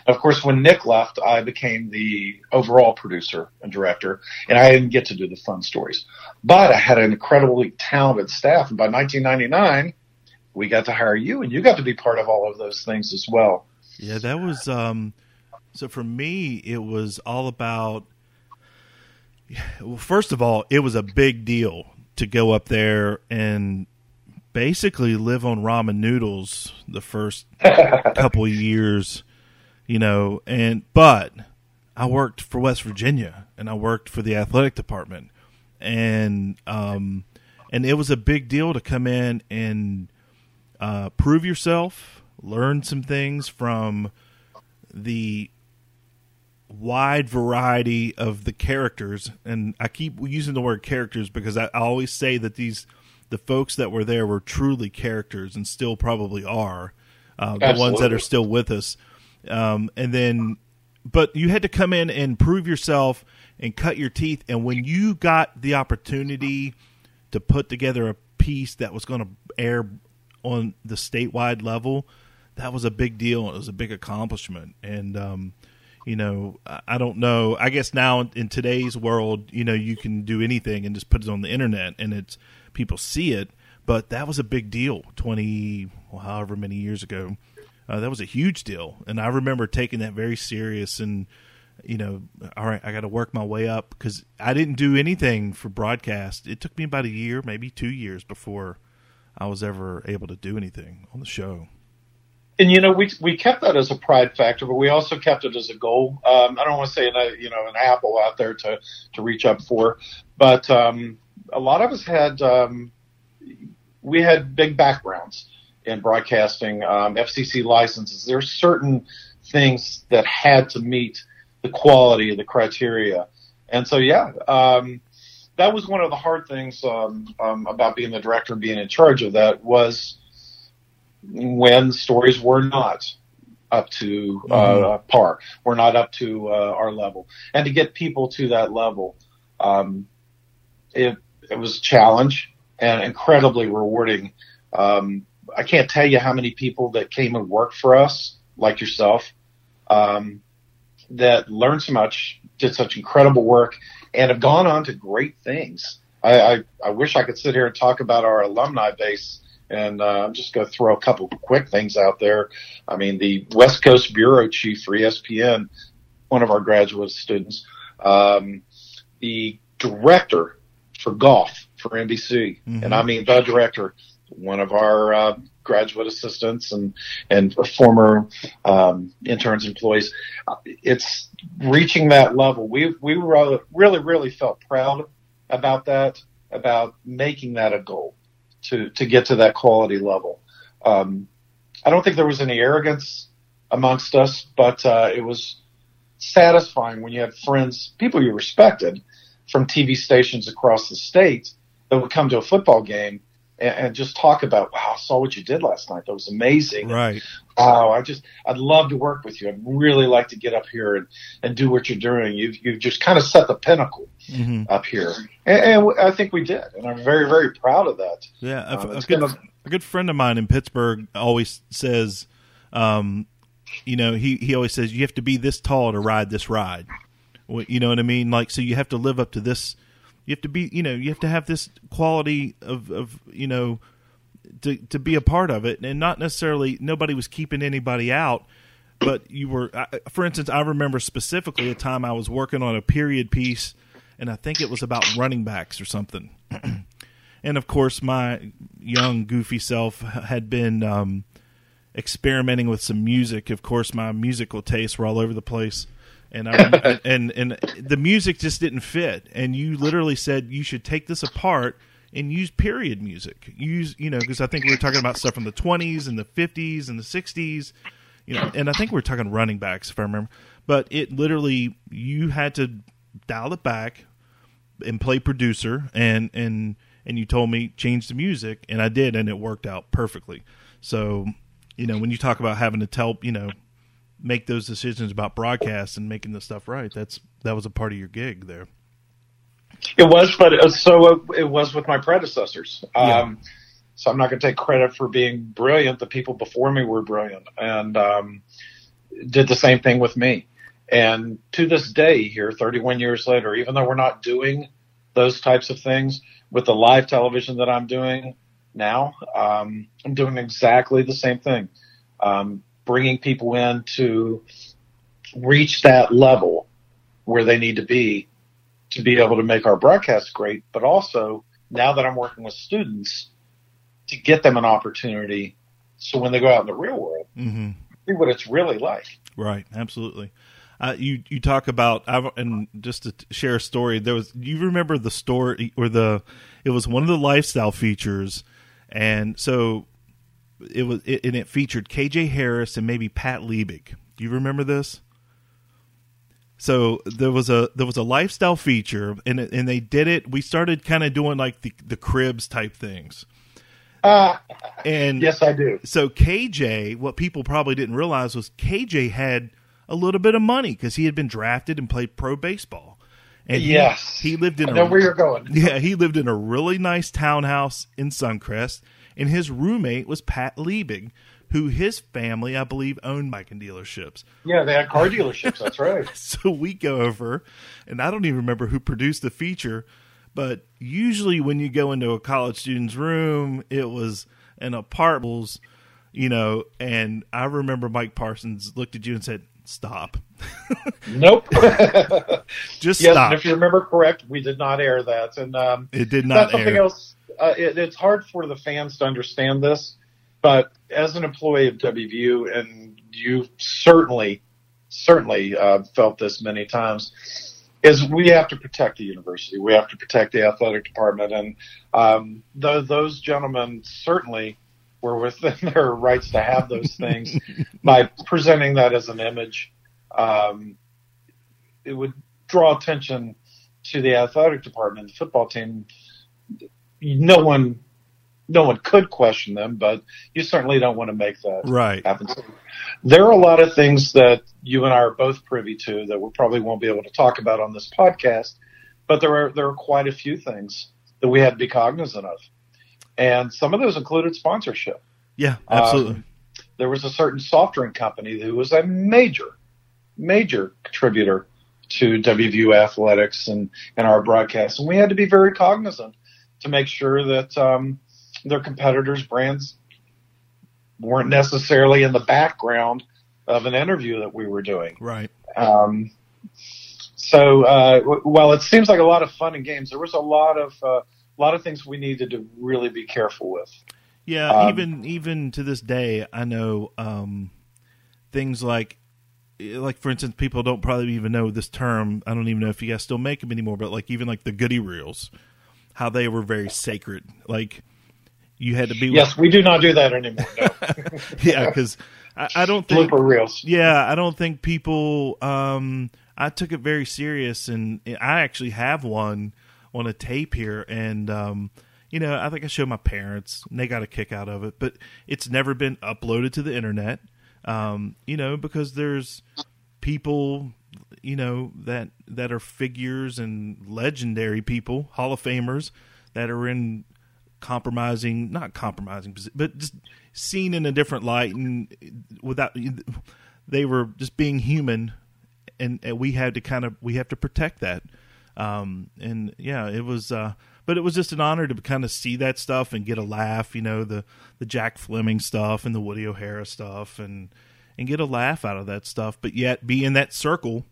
Of course, when Nick left, I became the overall producer and director, and I didn't get to do the fun stories. But I had an incredibly talented staff, and by 1999, we got to hire you, and you got to be part of all of those things as well. Yeah, that was um so for me it was all about well first of all, it was a big deal to go up there and basically live on ramen noodles the first couple years, you know, and but I worked for West Virginia and I worked for the athletic department and um and it was a big deal to come in and uh, prove yourself, learn some things from the wide variety of the characters. And I keep using the word characters because I, I always say that these the folks that were there were truly characters and still probably are uh, the ones that are still with us. Um, and then, but you had to come in and prove yourself and cut your teeth. And when you got the opportunity to put together a piece that was going to air on the statewide level, that was a big deal. It was a big accomplishment, and um, you know, I don't know. I guess now in today's world, you know, you can do anything and just put it on the internet and it's people see it. But that was a big deal 20, well, however many years ago. Uh, that was a huge deal. And I remember taking that very serious and, you know, all right, I got to work my way up because I didn't do anything for broadcast. It took me about a year, maybe two years before I was ever able to do anything on the show. and you know we we kept that as a pride factor, but we also kept it as a goal. Um, I don't want to say an, uh, you know an apple out there to to reach up for, but um, a lot of us had um, we had big backgrounds in broadcasting, um, FCC licenses. There's certain things that had to meet the quality, of the criteria, and so yeah. Um, that was one of the hard things um, um, about being the director and being in charge of that was when stories were not up to uh, par, were not up to uh, our level, and to get people to that level, um, it it was a challenge and incredibly rewarding. Um, I can't tell you how many people that came and worked for us, like yourself, um, that learned so much, did such incredible work, and have gone on to great things. I, I, I wish I could sit here and talk about our alumni base and uh, I'm just going to throw a couple quick things out there. I mean, the West Coast bureau chief for ESPN, one of our graduate students, um, the director for golf for NBC, and I mean the director, one of our uh, graduate assistants and and former um, interns employees. It's reaching that level. We we really really really felt proud about that, about making that a goal to to get to that quality level. Um, I don't think there was any arrogance amongst us, but uh, it was satisfying when you had friends, people you respected, from TV stations across the state that would come to a football game and, and just talk about, "Wow, I saw what you did last night. That was amazing." Right. Wow, I just I'd love to work with you. I'd really like to get up here and, and do what you're doing. You've you've just kind of set the pinnacle Mm-hmm. up here, and, and I think we did, and I'm very very proud of that. Yeah, a, Um, a good a good friend of mine in Pittsburgh always says, um, you know, he he always says you have to be this tall to ride this ride. You know what I mean? Like, so you have to live up to this. You have to be, you know, you have to have this quality of of you know to to be a part of it, and not necessarily nobody was keeping anybody out. But you were, I- for instance, I remember specifically a time I was working on a period piece, and I think it was about running backs or something. and of course my young goofy self had been um, experimenting with some music of course my musical tastes were all over the place and I, and and the music just didn't fit. And you literally said you should take this apart and use period music. Use you know because i think we were talking about stuff from the 20s and the 50s and the 60s you know and i think we were talking running backs if i remember. But it literally you had to dial it back and play producer and and and you told me change the music and I did and it worked out perfectly. So, you know, when you talk about having to tell, you know, make those decisions about broadcast and making the stuff right, that's that was a part of your gig there. It was, but it was, so it, it was with my predecessors. Yeah. Um, so I'm not going to take credit for being brilliant. The people before me were brilliant and um, did the same thing with me. And to this day, here, 31 years later, even though we're not doing those types of things with the live television that I'm doing now, um, I'm doing exactly the same thing. Um, bringing people in to reach that level where they need to be to be able to make our broadcast great, but also now that I'm working with students to get them an opportunity so when they go out in the real world, Mm-hmm. see what it's really like. Right, absolutely. Uh, you you talk about I've, and just to share a story. There was you remember the story or the it was one of the lifestyle features, and so it was it, and it featured KJ Harris and maybe Pat Liebig. Do you remember this? So there was a there was a lifestyle feature, and and they did it. We started kind of doing like the the cribs type things. Uh, and yes, I do. So KJ, what people probably didn't realize was KJ had a little bit of money because he had been drafted and played pro baseball. And he- Yes. he, lived in I know a, where you're going. Yeah, he lived in a really nice townhouse in Suncrest, and his roommate was Pat Liebig, who his family, I believe, owned biking dealerships. Yeah, they had car dealerships. That's right. so we go over, and I don't even remember who produced the feature, but usually when you go into a college student's room, it was an apartment, you know, and I remember Mike Parsons looked at you and said, "Stop." Nope. Just yes, stop. if you remember correct, we did not air that, and um, It did that's not something air. else. Uh, it, it's hard for the fans to understand this, but as an employee of WVU, and you certainly, certainly uh, felt this many times, is we have to protect the university. We have to protect the athletic department, and um, th- those gentlemen certainly were within their rights to have those things by presenting that as an image. Um, it would draw attention to the athletic department, the football team. No one, no one could question them, but you certainly don't want to make that Right. happen. There are a lot of things that you and I are both privy to that we probably won't be able to talk about on this podcast, but there are there are quite a few things that we had to be cognizant of, and some of those included sponsorship. Yeah, absolutely. Um, there was a certain soft drink company who was a major, major contributor to WVU athletics and, and our broadcast. And we had to be very cognizant to make sure that um, their competitors' brands weren't necessarily in the background of an interview that we were doing. right. Um, so uh, w- while it seems like a lot of fun and games, there was a lot of uh, a lot of things we needed to really be careful with. Yeah, Um, even even to this day, I know um, things like like for instance, people don't probably even know this term. I don't even know if you guys still make them anymore, but like even like the goody reels, how they were very sacred. Like you had to be Yes, we do not do that anymore. No. yeah, because I, I don't think Blooper reels. Yeah, I don't think people. Um, I took it very serious, and I actually have one on a tape here, and um, you know, I think I showed my parents, and they got a kick out of it. But it's never been uploaded to the internet, um, you know, because there's people, you know, that that are figures and legendary people, Hall of Famers, that are in compromising, not compromising, but just seen in a different light and without they were just being human, and, and we had to kind of we have to protect that. Um, and yeah, it was, uh, but it was just an honor to kind of see that stuff and get a laugh, you know, the the Jack Fleming stuff and the Woody O'Hara stuff, and and get a laugh out of that stuff, but yet be in that circle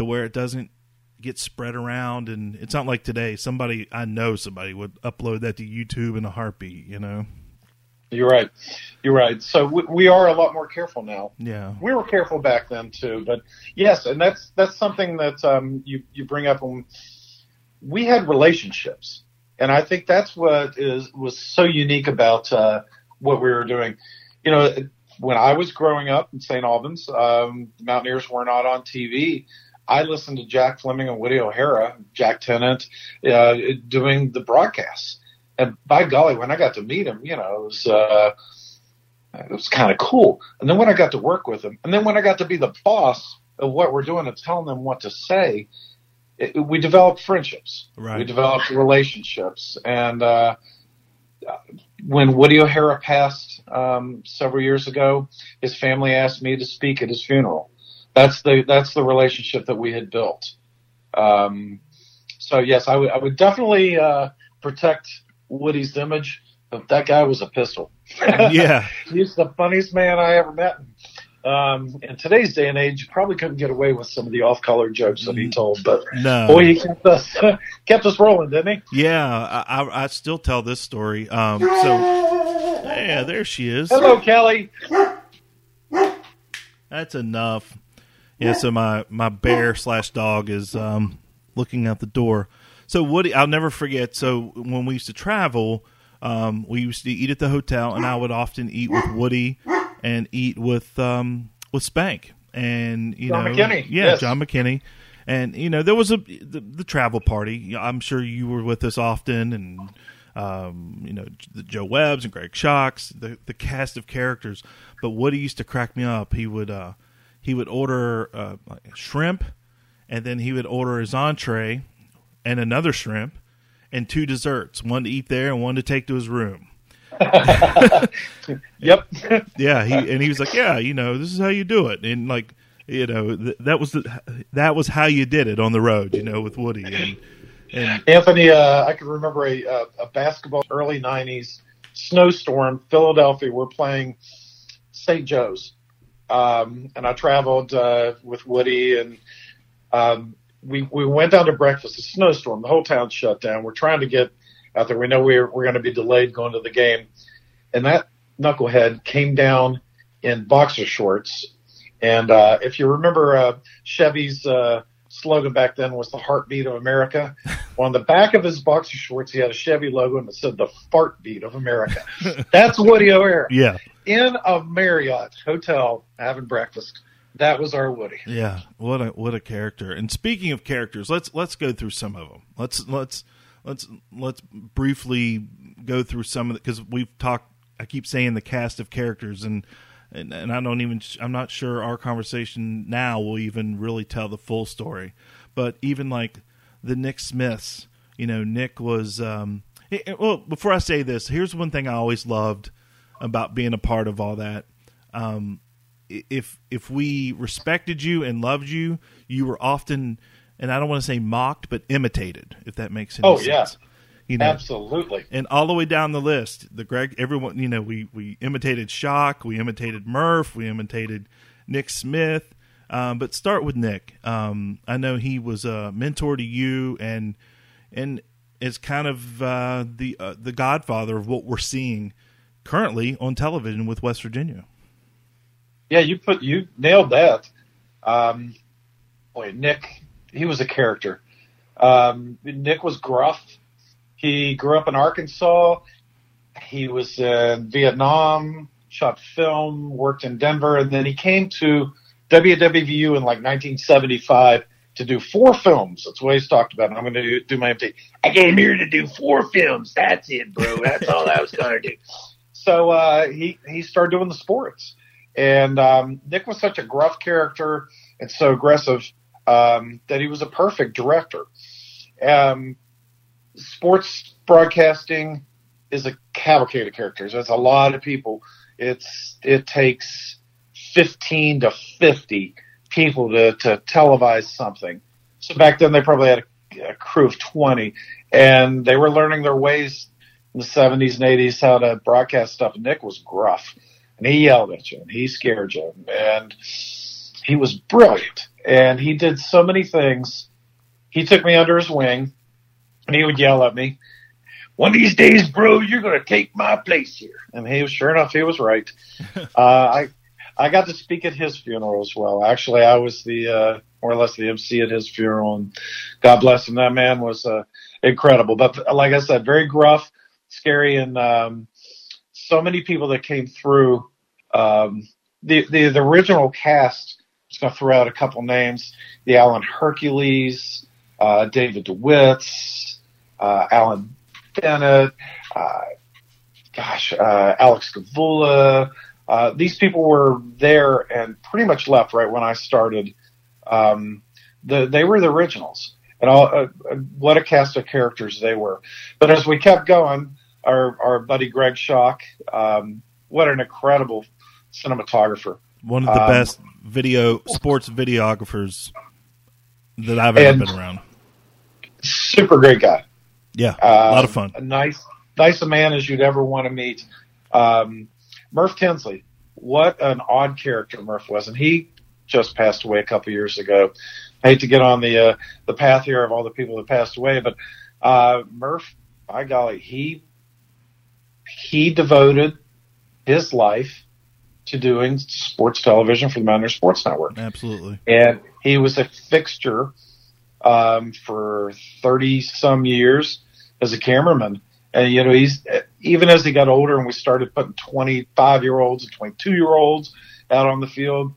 to where it doesn't get spread around and it's not like today somebody i know somebody would upload that to youtube in a heartbeat you know You're right. You're right. So we, we are a lot more careful now. yeah We were careful back then too, but yes, and that's that's something that um, you you bring up. When we had relationships, and I think that's what is was so unique about uh, what we were doing. You know, when I was growing up in St. Albans, um, the Mountaineers were not on TV. I listened to Jack Fleming and Woody O'Hara, Jack Tennant, uh, doing the broadcasts. And by golly, when I got to meet him, you know, it was uh, it was kind of cool. And then when I got to work with him, and then when I got to be the boss of what we're doing and telling them what to say, it, we developed friendships. Right. We developed relationships. And uh, when Woody O'Hara passed um, several years ago, his family asked me to speak at his funeral. That's the that's the relationship that we had built. Um, so yes, I would I would definitely uh, protect Woody's image. But that guy was a pistol. Yeah. he's the funniest man I ever met. Um, in today's day and age, you probably couldn't get away with some of the off-color jokes that he told, but No. boy, he kept us kept us rolling, didn't he? yeah I, I, I still tell this story um so yeah there she is Hello, Kelly. that's enough yeah so my my bear slash dog is um looking out the door so woody i'll never forget so when we used to travel um we used to eat at the hotel and i would often eat with woody and eat with um with spank and you John know McKinney, yeah yes. john mckinney and you know there was a the, the travel party i'm sure you were with us often and um, you know, the Joe Webbs and Greg Shocks, the the cast of characters. But Woody used to crack me up. He would uh, he would order uh, shrimp, and then he would order his entree and another shrimp and two desserts, one to eat there and one to take to his room. yep. yeah, he and he was like, yeah, you know, this is how you do it, and like, you know, th- that was the that was how you did it on the road, you know, with Woody and and Anthony, uh, I can remember a, a, a basketball early '90s snowstorm. Philadelphia, we're playing St. Joe's, um, and I traveled uh, with Woody, and um, we we went down to breakfast. A snowstorm, the whole town shut down. We're trying to get out there. We know we're we're going to be delayed going to the game, and that knucklehead came down in boxer shorts. And uh, if you remember, uh, Chevy's uh, slogan back then was the heartbeat of America. Well, on the back of his boxer shorts, he had a Chevy logo and it said the fart beat of America. That's Woody O'Hara. yeah, In a Marriott hotel having breakfast. That was our Woody. yeah, what a what a character. And speaking of characters, let's let's go through some of them. Let's let's let's let's briefly go through some of it because we've talked. I keep saying the cast of characters and. And, and I don't even. I'm not sure our conversation now will even really tell the full story. But even like the Nick Smiths, you know, Nick was. Um, eh, eh, well, before I say this, here's one thing I always loved about being a part of all that. Um, if if we respected you and loved you, you were often, and I don't want to say mocked, but imitated. If that makes any sense. Oh, sense. yeah. You know, Absolutely. and all the way down the list, the Greg, everyone, you know, we we imitated Shock, we imitated Murph, we imitated Nick Smith. Um, but start with Nick. Um, I know he was a mentor to you, and and is kind of uh, the uh, the godfather of what we're seeing currently on television with West Virginia. Yeah, you put you nailed that. Um, boy, Nick, he was a character. Um, Nick was gruff. He grew up in Arkansas. He was in Vietnam, shot film, worked in Denver, and then he came to WWVU in like 1975 to do four films. That's what he's talked about. I'm going to do, my MT. I came here to do four films. That's it, bro. That's all I was going to do. So uh, he he started doing the sports, and um, Nick was such a gruff character and so aggressive um, that he was a perfect director. Um, sports broadcasting is a cavalcade of characters. There's a lot of people. It's it takes fifteen to fifty people to to televise something. So back then they probably had a, a crew of twenty, and they were learning their ways in the seventies and eighties how to broadcast stuff. Nick was gruff, and he yelled at you, and he scared you, and he was brilliant, and he did so many things. He took me under his wing, and he would yell at me, "One of these days, bro, you're going to take my place here." And he was sure enough, he was right. uh, I I got to speak at his funeral as well. Actually, I was the uh, more or less the MC at his funeral, and God bless him. That man was uh, incredible. But like I said, very gruff, scary, and um, so many people that came through. Um, the, the the original cast. I'm just going to throw out a couple names: the Alan Hercules, uh, David DeWitts, uh, Alan Bennett, uh, gosh, uh, Alex Gavula. Uh, these people were there and pretty much left right when I started. Um, the, they were the originals, and all, uh, what a cast of characters they were. But as we kept going, our our buddy Greg Shock, um, what an incredible cinematographer. One of the Um, best video sports videographers that I've ever been around. super great guy. Yeah, a lot of Um, fun. A nice, nice a man as you'd ever want to meet. Um, Murph Tinsley, what an odd character Murph was, and he just passed away a couple years ago. I hate to get on the uh, the path here of all the people that passed away, but uh, Murph, by golly, he he devoted his life to doing sports television for the Mountaineer Sports Network Absolutely. and he was a fixture um, for thirty some years as a cameraman. And you know, he's even as he got older, and we started putting twenty five year olds and twenty two year olds out on the field.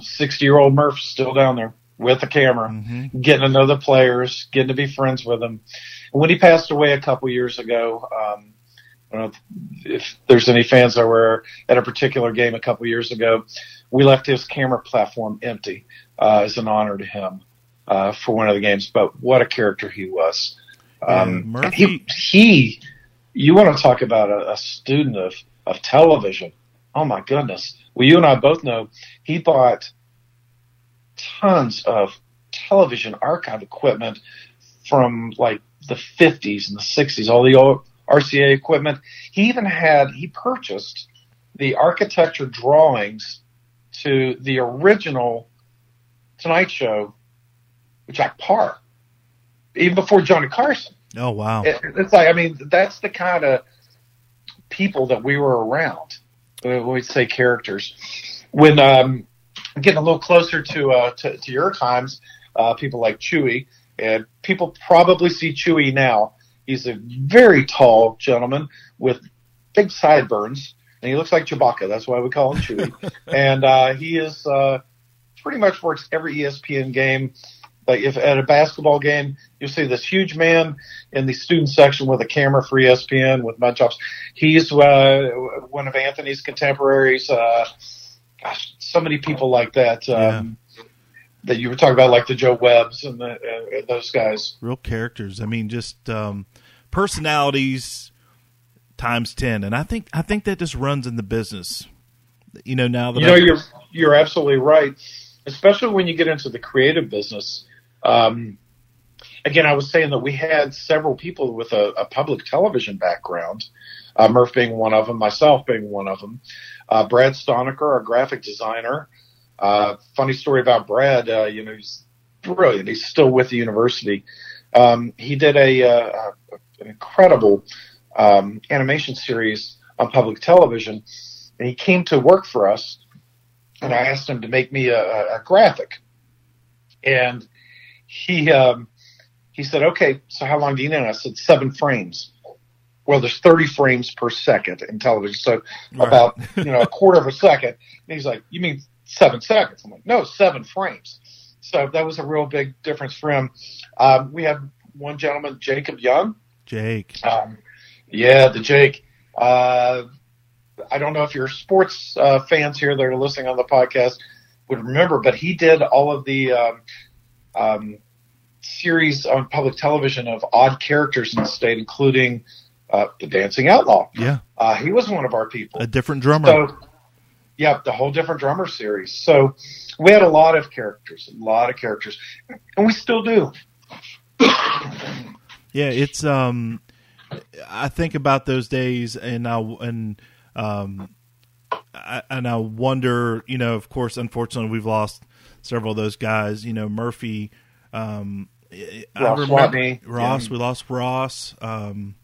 Sixty year old Murph still down there with the camera, getting to know the players, getting to be friends with them. And when he passed away a couple years ago, um, I don't know if, if there's any fans that were at a particular game a couple years ago. We left his camera platform empty uh, as an honor to him uh, for one of the games. But what a character he was! Um, he he you want to talk about a, a student of, of television. Oh my goodness. Well, you and I both know he bought tons of television archive equipment from like the 50s and the 60s, all the old RCA equipment. He even had, he purchased the architecture drawings to the original Tonight Show, Jack Paar, even before Johnny Carson. Oh wow! It, it's like I mean, that's the kind of people that we were around. When we say characters, when um, getting a little closer to uh, to, to your times, uh, people like Chewy, and people probably see Chewy now. He's a very tall gentleman with big sideburns, and he looks like Chewbacca. That's why we call him Chewy. and uh, he is uh, pretty much works every ESPN game. Like if at a basketball game, you'll see this huge man in the student section with a camera for ESPN with mud chops. He's uh, one of Anthony's contemporaries. Uh, gosh, so many people like that. Um, That you were talking about, like the Joe Webbs and the, uh, those guys. real characters. I mean, just um, personalities times ten, and I think I think that just runs in the business. You know, now that You know, I- you're you're absolutely right, especially when you get into the creative business. Um, again, I was saying that we had several people with a, a public television background, uh, Murph being one of them, myself being one of them. Uh, Brad Stonecker, our graphic designer. Uh, funny story about Brad. Uh, you know, he's brilliant. He's still with the university. Um, he did a, uh, an incredible um, animation series on public television, and he came to work for us. And I asked him to make me a, a, a graphic, and he um, he said, "Okay, so how long do you need?" And I said, seven frames." Well, there's 30 frames per second in television, so Right. about you know a quarter of a second. And he's like, "You mean seven seconds?" I'm like, "No, seven frames." So that was a real big difference for him. Um, we have one gentleman, Jacob Young. Jake. Um, yeah, the Jake. Uh, I don't know if your sports uh, fans here that are listening on the podcast would remember, but he did all of the um, um, series on public television of odd characters in the state, including uh, the Dancing Outlaw. Yeah, Uh, he was one of our people. a different drummer. So, yeah, the whole different drummer series. So we had a lot of characters, a lot of characters, and we still do. Yeah, it's um I think about those days and I and um I, and I wonder, you know, of course unfortunately we've lost several of those guys, you know, Murphy um Ross remember Ross, yeah. we lost Ross um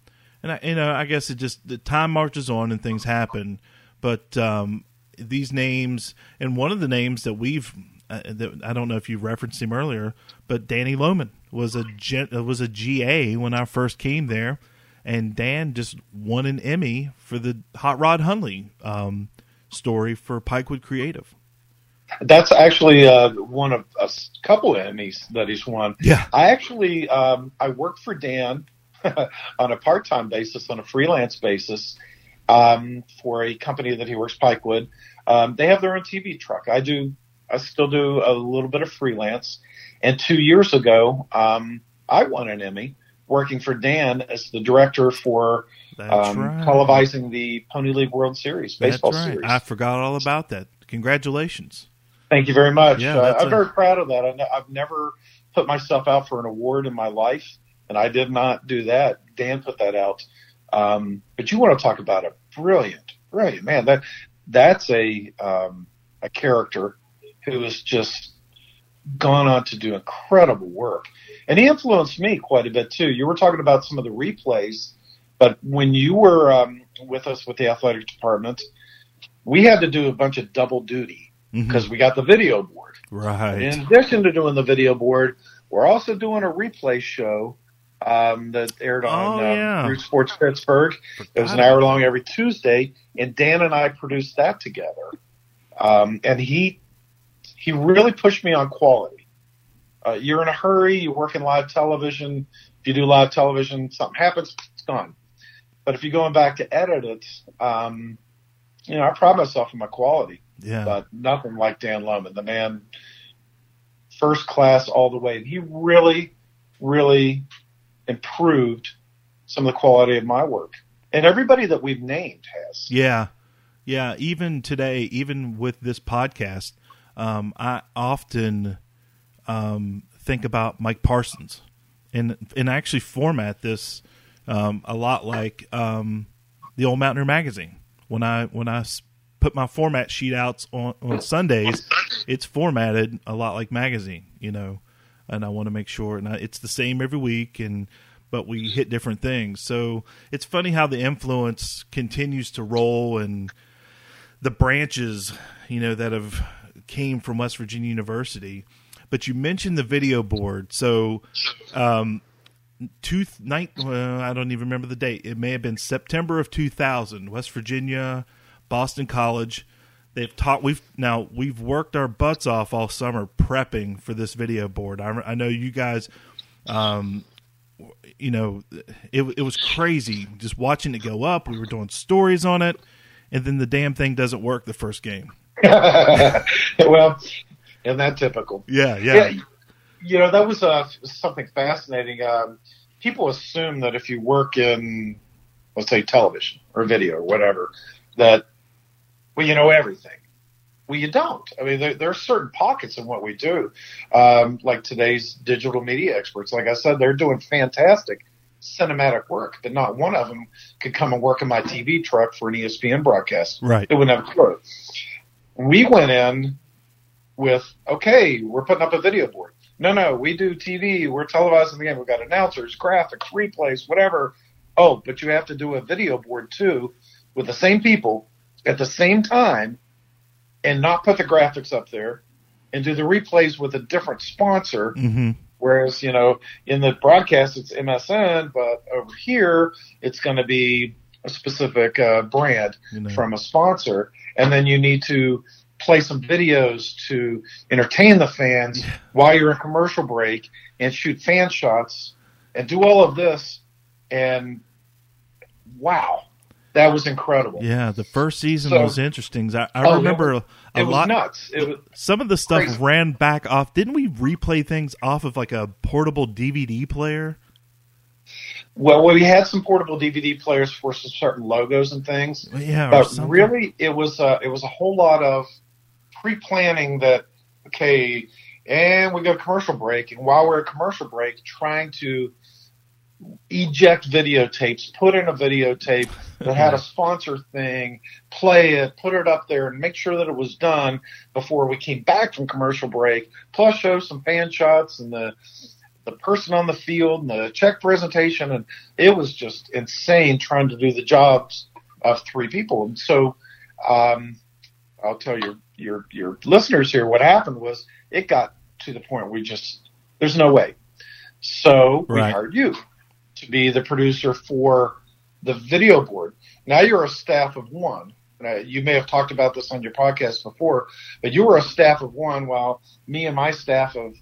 and I you know, I guess it just the time marches on and things happen, but um these names and one of the names that we've uh, that, I don't know if you referenced him earlier, but Danny Lohman was a uh, was a GA when I first came there, and Dan just won an Emmy for the Hot Rod Hundley um, story for Pikewood Creative. That's actually uh, one of a couple of Emmys that he's won. Yeah. I actually um, I work for Dan on a part time basis, on a freelance basis, um, for a company that he works Pikewood. Um, they have their own TV truck. I do. I still do a little bit of freelance. And two years ago, um, I won an Emmy working for Dan as the director for um, right. televising the Pony League World Series That's baseball right. series. I forgot all about that. Congratulations. Thank you very much. Yeah, uh, I'm a- very proud of that. I I've never put myself out for an award in my life, and I did not do that. Dan put that out. Um, but you want to talk about a brilliant, brilliant man. That that's a um, a character who has just gone on to do incredible work, and he influenced me quite a bit too. You were talking about some of the replays, but when you were um, with us with the athletic department, we had to do a bunch of double duty because we got the video board. Right. In addition to doing the video board, we're also doing a replay show um, that aired on Oh, um, yeah. Root Sports Pittsburgh. It was an hour long every Tuesday, and Dan and I produced that together. Um, and he he really pushed me on quality. Uh, you're in a hurry. You work in live television. If you do live television, something happens, it's gone. But if you're going back to edit it, um, you know, I pride myself on my quality Yeah. but nothing like Dan Lohman. The man, first class all the way. And he really, really improved some of the quality of my work. and everybody that we've named has. Yeah, yeah. Even today, even with this podcast, um, I often um, think about Mike Parsons, and and actually format this um, a lot like um, the old Mountaineer magazine. When I when I put my format sheet outs on, on Sundays, it's formatted a lot like magazine, you know, and I want to make sure, and I, it's the same every week, and but we hit different things. So it's funny how the influence continues to roll and the branches, you know, that have came from West Virginia University. But you mentioned the video board, so um, two night. Well, I don't even remember the date. It may have been September of two thousand. West Virginia, Boston College. They've taught. We've now we've worked our butts off all summer prepping for this video board. I, I know you guys. Um, you know, it it was crazy just watching it go up. We were doing stories on it, and then the damn thing doesn't work the first game. well, isn't that typical? Yeah, yeah. you know, that was uh, something fascinating. Um, people assume that if you work in, let's say, television or video or whatever, that, well, you know everything. Well, you don't. I mean, there, there are certain pockets in what we do. Um, like today's digital media experts, like I said, they're doing fantastic cinematic work, but not one of them could come and work in my TV truck for an ESPN broadcast. Right. It wouldn't have a clue. We went in with, okay, we're putting up a video board. No, no, we do TV. We're televising the game. We've got announcers, graphics, replays, whatever. Oh, but you have to do a video board too with the same people at the same time and not put the graphics up there and do the replays with a different sponsor. Mm-hmm. Whereas, you know, in the broadcast, it's MSN, but over here, it's going to be a specific uh, brand You know. from a sponsor. And then you need to play some videos to entertain the fans while you're in commercial break and shoot fan shots and do all of this. And wow, that was incredible. Yeah, the first season So- was interesting. I, I Oh, it remember was- a, it was lot. nuts. It was some of the stuff crazy. ran back off. Didn't we replay things off of like a portable DVD player? Well, we had some portable DVD players for some certain logos and things. Yeah, but really, it was uh, it was a whole lot of pre-planning. That okay, and we go commercial break, and while we're at commercial break, trying to eject videotapes, put in a videotape that had a sponsor thing, play it, put it up there, and make sure that it was done before we came back from commercial break. Plus, show some fan shots and the the person on the field and the check presentation, and it was just insane trying to do the jobs of three people. And so, um, I'll tell your your your listeners here what happened was it got to the point we just there's no way. So we Right. hired you to be the producer for the video board. Now you're a staff of one. You may have talked about this on your podcast before, but you were a staff of one while me and my staff of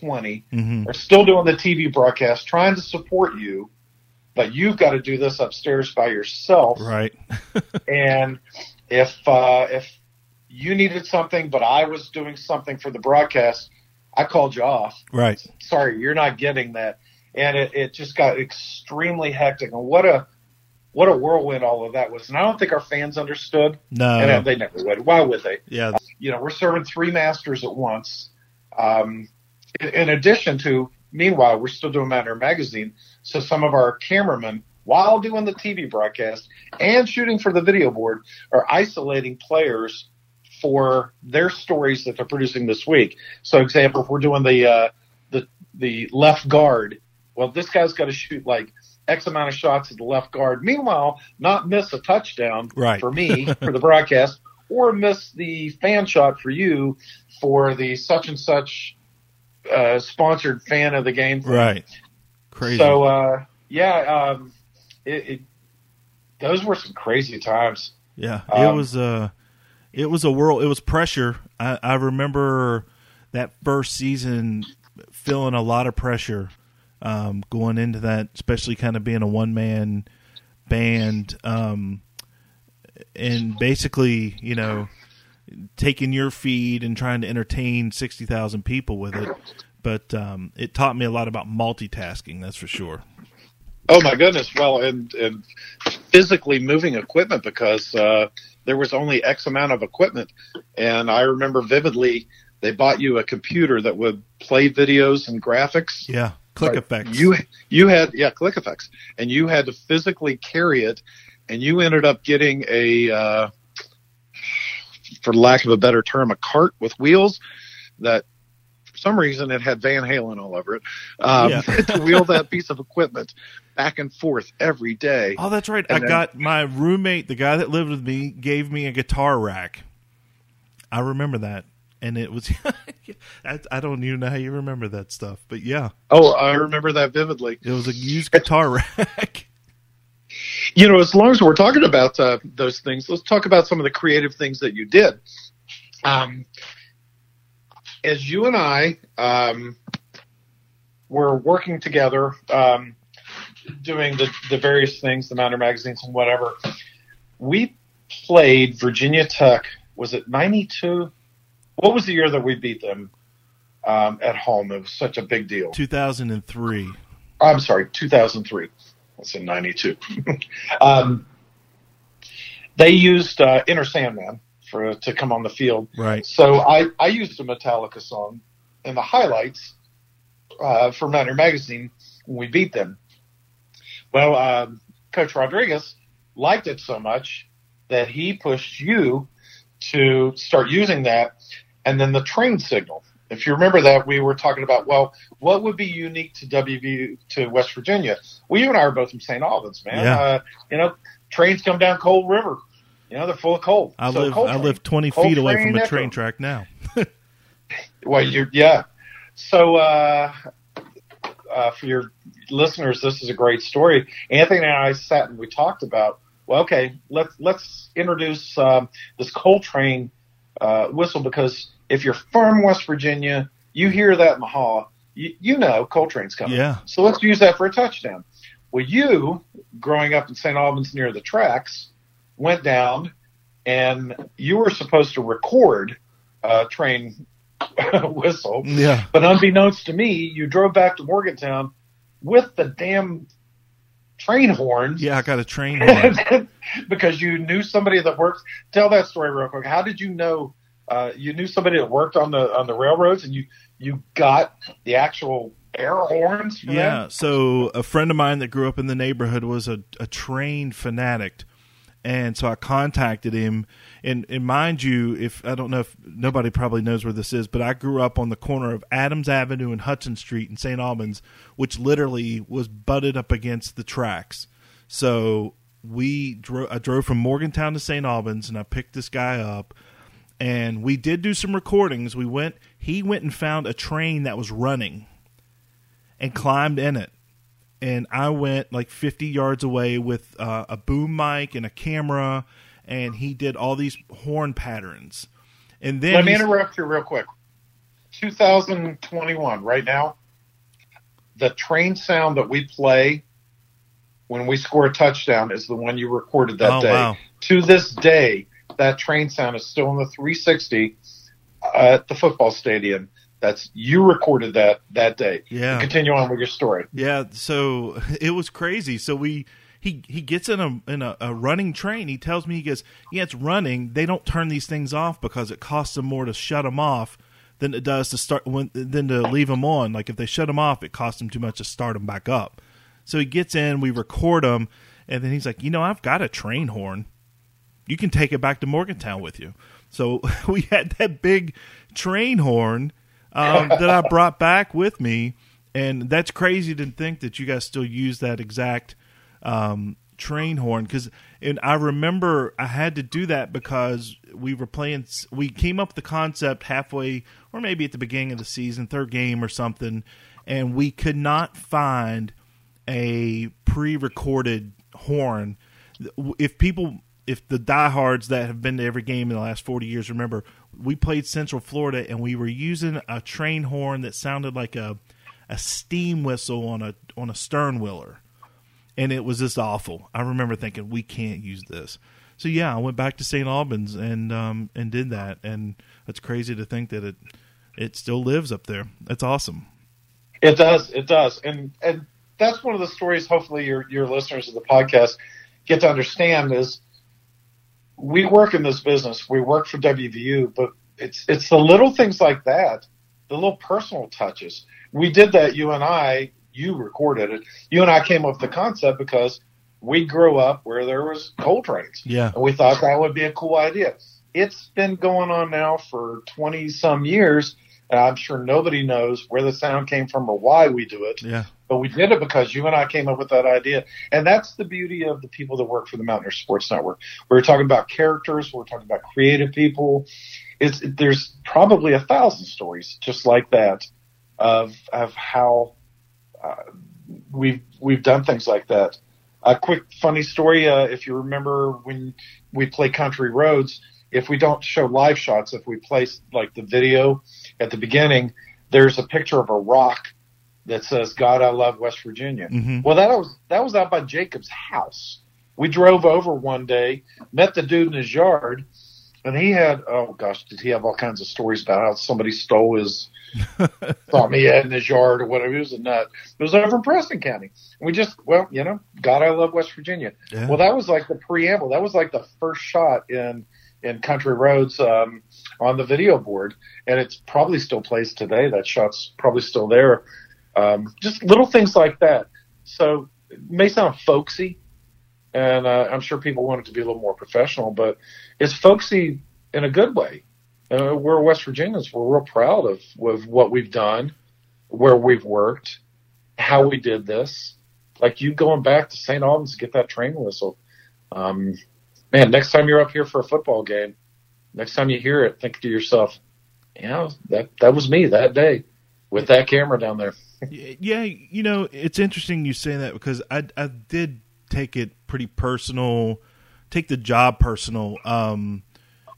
20 Mhm. are still doing the TV broadcast, trying to support you, but you've got to do this upstairs by yourself. Right. and if uh, if you needed something, but I was doing something for the broadcast, I called you off. Right. Sorry, you're not getting that, and it, it just got extremely hectic. And what a what a whirlwind all of that was. And I don't think our fans understood. No. and they never would. Why would they? Yeah. you know, we're serving three masters at once. Um, in, in addition to, meanwhile, we're still doing Matter Magazine. So some of our cameramen, while doing the TV broadcast and shooting for the video board, are isolating players for their stories that they're producing this week. So, example, if we're doing the uh, the the left guard, well, this guy's got to shoot like X amount of shots at the left guard. Meanwhile, not miss a touchdown Right. for me for the broadcast, or miss the fan shot for you for the such and such uh, sponsored fan of the game. thing. Right. Crazy. So uh, yeah, um, it, it, those were some crazy times. Yeah, it Um, was uh it was a world. It was pressure. I, I remember that first season feeling a lot of pressure um, going into that, especially kind of being a one man band, um, and basically, you know, taking your feed and trying to entertain sixty thousand people with it. But um, it taught me a lot about multitasking. That's for sure. Oh my goodness! Well, and and physically moving equipment because uh, there was only X amount of equipment. And I remember vividly they bought you a computer that would play videos and graphics. Yeah, click Right. effects. You you had yeah click effects, and you had to physically carry it, and you ended up getting a, uh, for lack of a better term, a cart with wheels that. For some reason, it had Van Halen all over it. Um, Yeah. to wheel that piece of equipment back and forth every day. Oh, that's right. And I then- got my roommate, the guy that lived with me, gave me a guitar rack. I remember that, and it was. I, I don't even know how you remember that stuff, but yeah, Oh, I remember that vividly. it was a used guitar rack. You know, as long as we're talking about uh, those things, let's talk about some of the creative things that you did. Um, as you and I um, were working together, um, doing the, the various things, the Mounder magazines and whatever, we played Virginia Tech. Was it '92? What was the year that we beat them um, at home? It was such a big deal. Two thousand and three. I'm sorry, 2003. That's in 92. um, they used uh, Enter Sandman for to come on the field. Right. So I, I used a Metallica song in the highlights uh, for Mountaineer Magazine when we beat them. Well, um, Coach Rodriguez liked it so much that he pushed you to start using that, and then the train signal. If you remember that, we were talking about well, what would be unique to WV to West Virginia? Well, you and I are both from St. Albans, man. Yeah. Uh, you know, trains come down Coal River. You know, they're full of coal. I So live. coal I train. live twenty Coal feet away from a Echo. train track now. Well, you yeah. So uh, uh, for your listeners, this is a great story. Anthony and I sat and we talked about. Well, okay, let's let's introduce um, this coal train uh, whistle because if you're from West Virginia, you hear that in the hall, you, you know coal train's coming. Yeah. So let's use that for a touchdown. Well, you, growing up in St. Albans near the tracks, went down and you were supposed to record uh, train whistle. Yeah. But unbeknownst to me, you drove back to Morgantown with the damn train horns Yeah, I got a train. horn. because you knew somebody that worked. Tell that story real quick. How did you know? Uh, you knew somebody that worked on the on the railroads, and you you got the actual air horns. Yeah. them? So a friend of mine that grew up in the neighborhood was a, a train fanatic. And so I contacted him and, and mind you, if I don't know if nobody probably knows where this is, but I grew up on the corner of Adams Avenue and Hudson Street in St. Albans, which literally was butted up against the tracks. So we drove I drove from Morgantown to St. Albans and I picked this guy up and we did do some recordings. We went he went and found a train that was running and climbed in it. And I went like 50 yards away with uh, a boom mic and a camera, and he did all these horn patterns. And then Let me interrupt you real quick. 2021, right now, the train sound that we play when we score a touchdown is the one you recorded that Oh, day. wow. To this day, that train sound is still in the 360 at the football stadium. That's you recorded that that day. Yeah. Continue on with your story. Yeah, so it was crazy. So we he he gets in a in a, a running train. He tells me he goes, yeah, it's running. They don't turn these things off because it costs them more to shut them off than it does to start when than to leave them on. Like if they shut them off, it costs them too much to start them back up. So he gets in, we record them, and then he's like, you know, I've got a train horn. You can take it back to Morgantown with you. So we had that big train horn um, that I brought back with me, and that's crazy to think that you guys still use that exact um, train horn. Because and I remember I had to do that because we were playing we came up with the concept halfway or maybe at the beginning of the season third game or something and we could not find a pre-recorded horn. If people if the diehards that have been to every game in the last 40 years remember we played central florida and we were using a train horn that sounded like a a steam whistle on a on a stern wheeler and it was just awful. I remember thinking we can't use this. So yeah, I went back to St. Albans and um, and did that, and it's crazy to think that it it still lives up there. It's awesome. It does. It does. And and that's one of the stories. Hopefully, your your listeners of the podcast get to understand is we work in this business. We work for WVU, but it's it's the little things like that, the little personal touches. We did that. You and I. You recorded it. You and I came up with the concept because we grew up where there was coal trains. Yeah. And we thought that would be a cool idea. It's been going on now for 20 some years. And I'm sure nobody knows where the sound came from or why we do it. Yeah. But we did it because you and I came up with that idea. And that's the beauty of the people that work for the Mountaineer Sports Network. We're talking about characters. We're talking about creative people. It's, there's probably a thousand stories just like that of, of how uh, we've, we've done things like that. A quick funny story. Uh, if you remember when we play country roads, if we don't show live shots, if we place like the video at the beginning, there's a picture of a rock that says "God, I love West Virginia." Mhm. Well, that was that was out by Jacob's house. We drove over one day, met the dude in his yard, and he had oh gosh, did he have all kinds of stories about how somebody stole his thought he had in his yard or whatever. He was a nut. It was over in Preston County. And we just, well, you know, God, I love West Virginia. Yeah. Well, that was like the preamble. That was like the first shot in in Country Roads um, on the video board, and it's probably still plays today. That shot's probably still there. Um, just little things like that. So it may sound folksy, and uh, I'm sure people want it to be a little more professional, but it's folksy in a good way. Uh, we're West Virginians. We're real proud of, of what we've done, where we've worked, how we did this. Like you going back to St. Albans to get that train whistle. Um, man, next time you're up here for a football game, next time you hear it, think to yourself, yeah, that that was me that day with that camera down there. yeah, you know, it's interesting you say that because I I did take it pretty personal, take the job personal, um,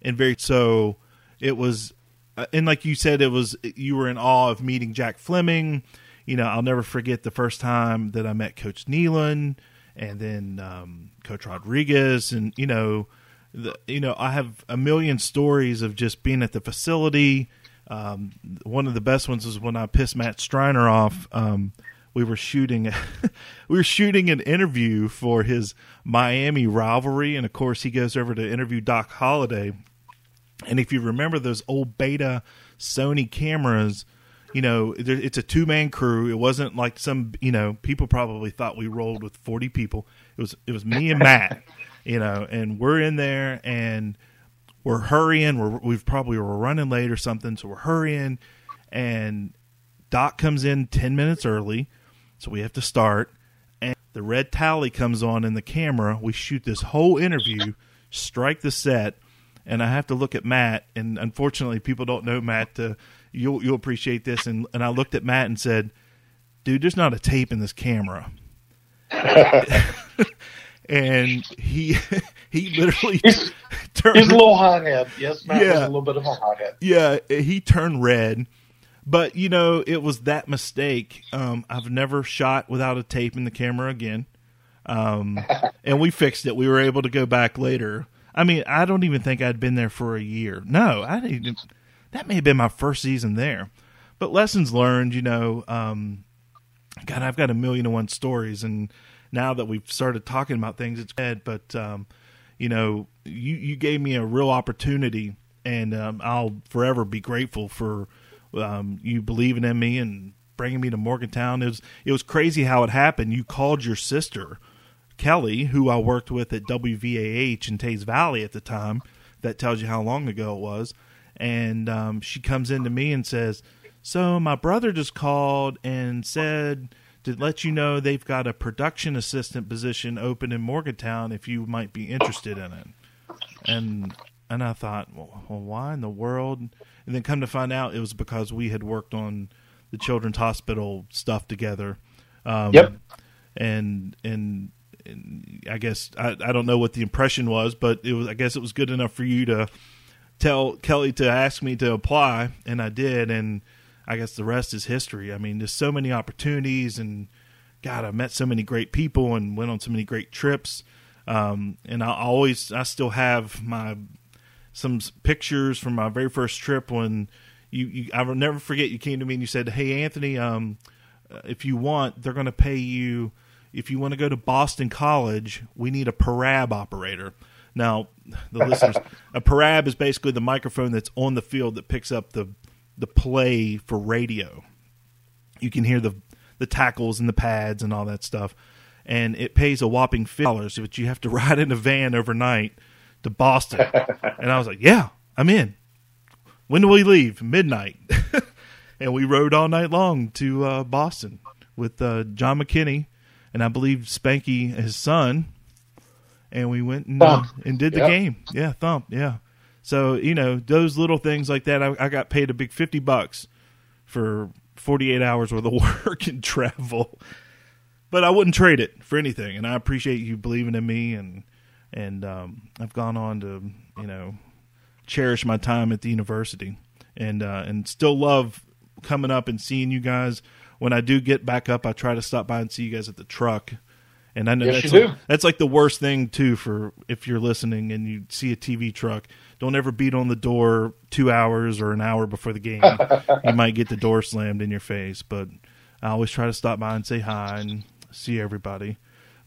and very so. It was, uh, and like you said, it was you were in awe of meeting Jack Fleming. You know, I'll never forget the first time that I met Coach Nehlen, and then um, Coach Rodriguez, and you know, the, you know, I have a million stories of just being at the facility. Um, one of the best ones was when I pissed Matt Striner off. Um, we were shooting, we were shooting an interview for his Miami rivalry, and of course, he goes over to interview Doc Holliday. And if you remember those old beta Sony cameras, you know, there- it's a two man crew. It wasn't like some, you know, people probably thought we rolled with 40 people. It was, it was me and Matt, you know, and we're in there and we're hurrying. We're, we've probably were running late or something. So we're hurrying and Doc comes in 10 minutes early. So we have to start. And the red tally comes on in the camera. We shoot this whole interview, strike the set, and I have to look at Matt. And unfortunately, people don't know Matt. Uh, you'll you'll appreciate this. And and I looked at Matt and said, "Dude, there's not a tape in this camera." and he he literally turned. He's a little hothead. Yes, Matt was Yeah. a little bit of a hothead. Yeah, he turned red. But you know, it was that mistake. Um, I've never shot without a tape in the camera again. Um, and we fixed it. We were able to go back later. I mean, I don't even think I'd been there for a year. No, I didn't. That may have been my first season there. But lessons learned, you know. Um, God, I've got a million and one stories, and now that we've started talking about things, it's dead. But um, you know, you you gave me a real opportunity, and um, I'll forever be grateful for um, you believing in me and bringing me to Morgantown. It was it was crazy how it happened. You called your sister Kelly, who I worked with at WVAH in Teays Valley at the time. That tells you how long ago it was. And um, she comes into me and says, "So my brother just called and said." To let you know, they've got a production assistant position open in Morgantown if you might be interested in it and and I thought, well, well, why in the world? And then come to find out, it was because we had worked on the children's hospital stuff together. Um, Yep. And and and I guess I, I don't know what the impression was, but it was I guess it was good enough for you to tell Kelly to ask me to apply, and I did, and I guess the rest is history. I mean, there's so many opportunities, and God, I met so many great people and went on so many great trips. Um, and I always, I still have my some pictures from my very first trip when you, you I will never forget. You came to me and you said, "Hey, Anthony, um, if you want, they're going to pay you." if you want to go to Boston College, we need a parab operator. Now, the listeners, a parab is basically the microphone that's on the field that picks up the the play for radio. You can hear the the tackles and the pads and all that stuff, and it pays a whopping fifty dollars, but you have to ride in a van overnight to Boston. and I was like, "Yeah, I'm in." When do we leave? Midnight. and we rode all night long to uh, Boston with uh, John McKinney and I believe Spanky, his son, and we went and, uh, and did the Yep. game. Yeah, thump. Yeah. So you know those little things like that. I, I got paid a big fifty bucks for forty eight hours worth of work and travel, but I wouldn't trade it for anything. And I appreciate you believing in me, and and um, I've gone on to you know cherish my time at the university, and uh, and still love coming up and seeing you guys. When I do get back up, I try to stop by and see you guys at the truck. And I know Yes, that's like, that's like the worst thing too for if you're listening and you see a TV truck. Don't ever beat on the door two hours or an hour before the game. you might get the door slammed in your face. But I always try to stop by and say hi and see everybody.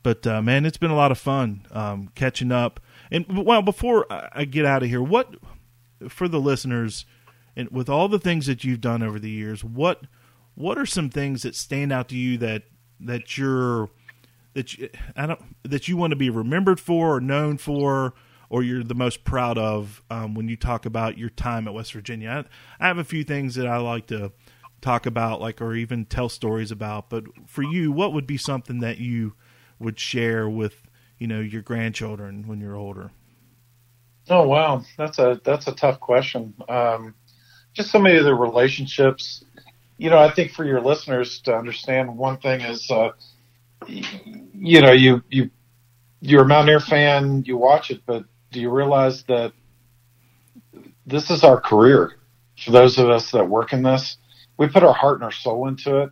But uh, man, it's been a lot of fun um, catching up. And well, before I I get out of here, what for the listeners, and with all the things that you've done over the years, what what are some things that stand out to you that that you're that you, I don't that you want to be remembered for or known for, or you're the most proud of um, when you talk about your time at West Virginia? I, I have a few things that I like to talk about, like or even tell stories about. But for you, what would be something that you would share with you know your grandchildren when you're older? Oh wow, that's a that's a tough question. Um, just so many of the relationships. You know, I think for your listeners to understand, one thing is, uh, you know, you you you're a Mountaineer fan, you watch it, but do you realize that this is our career? For those of us that work in this, we put our heart and our soul into it.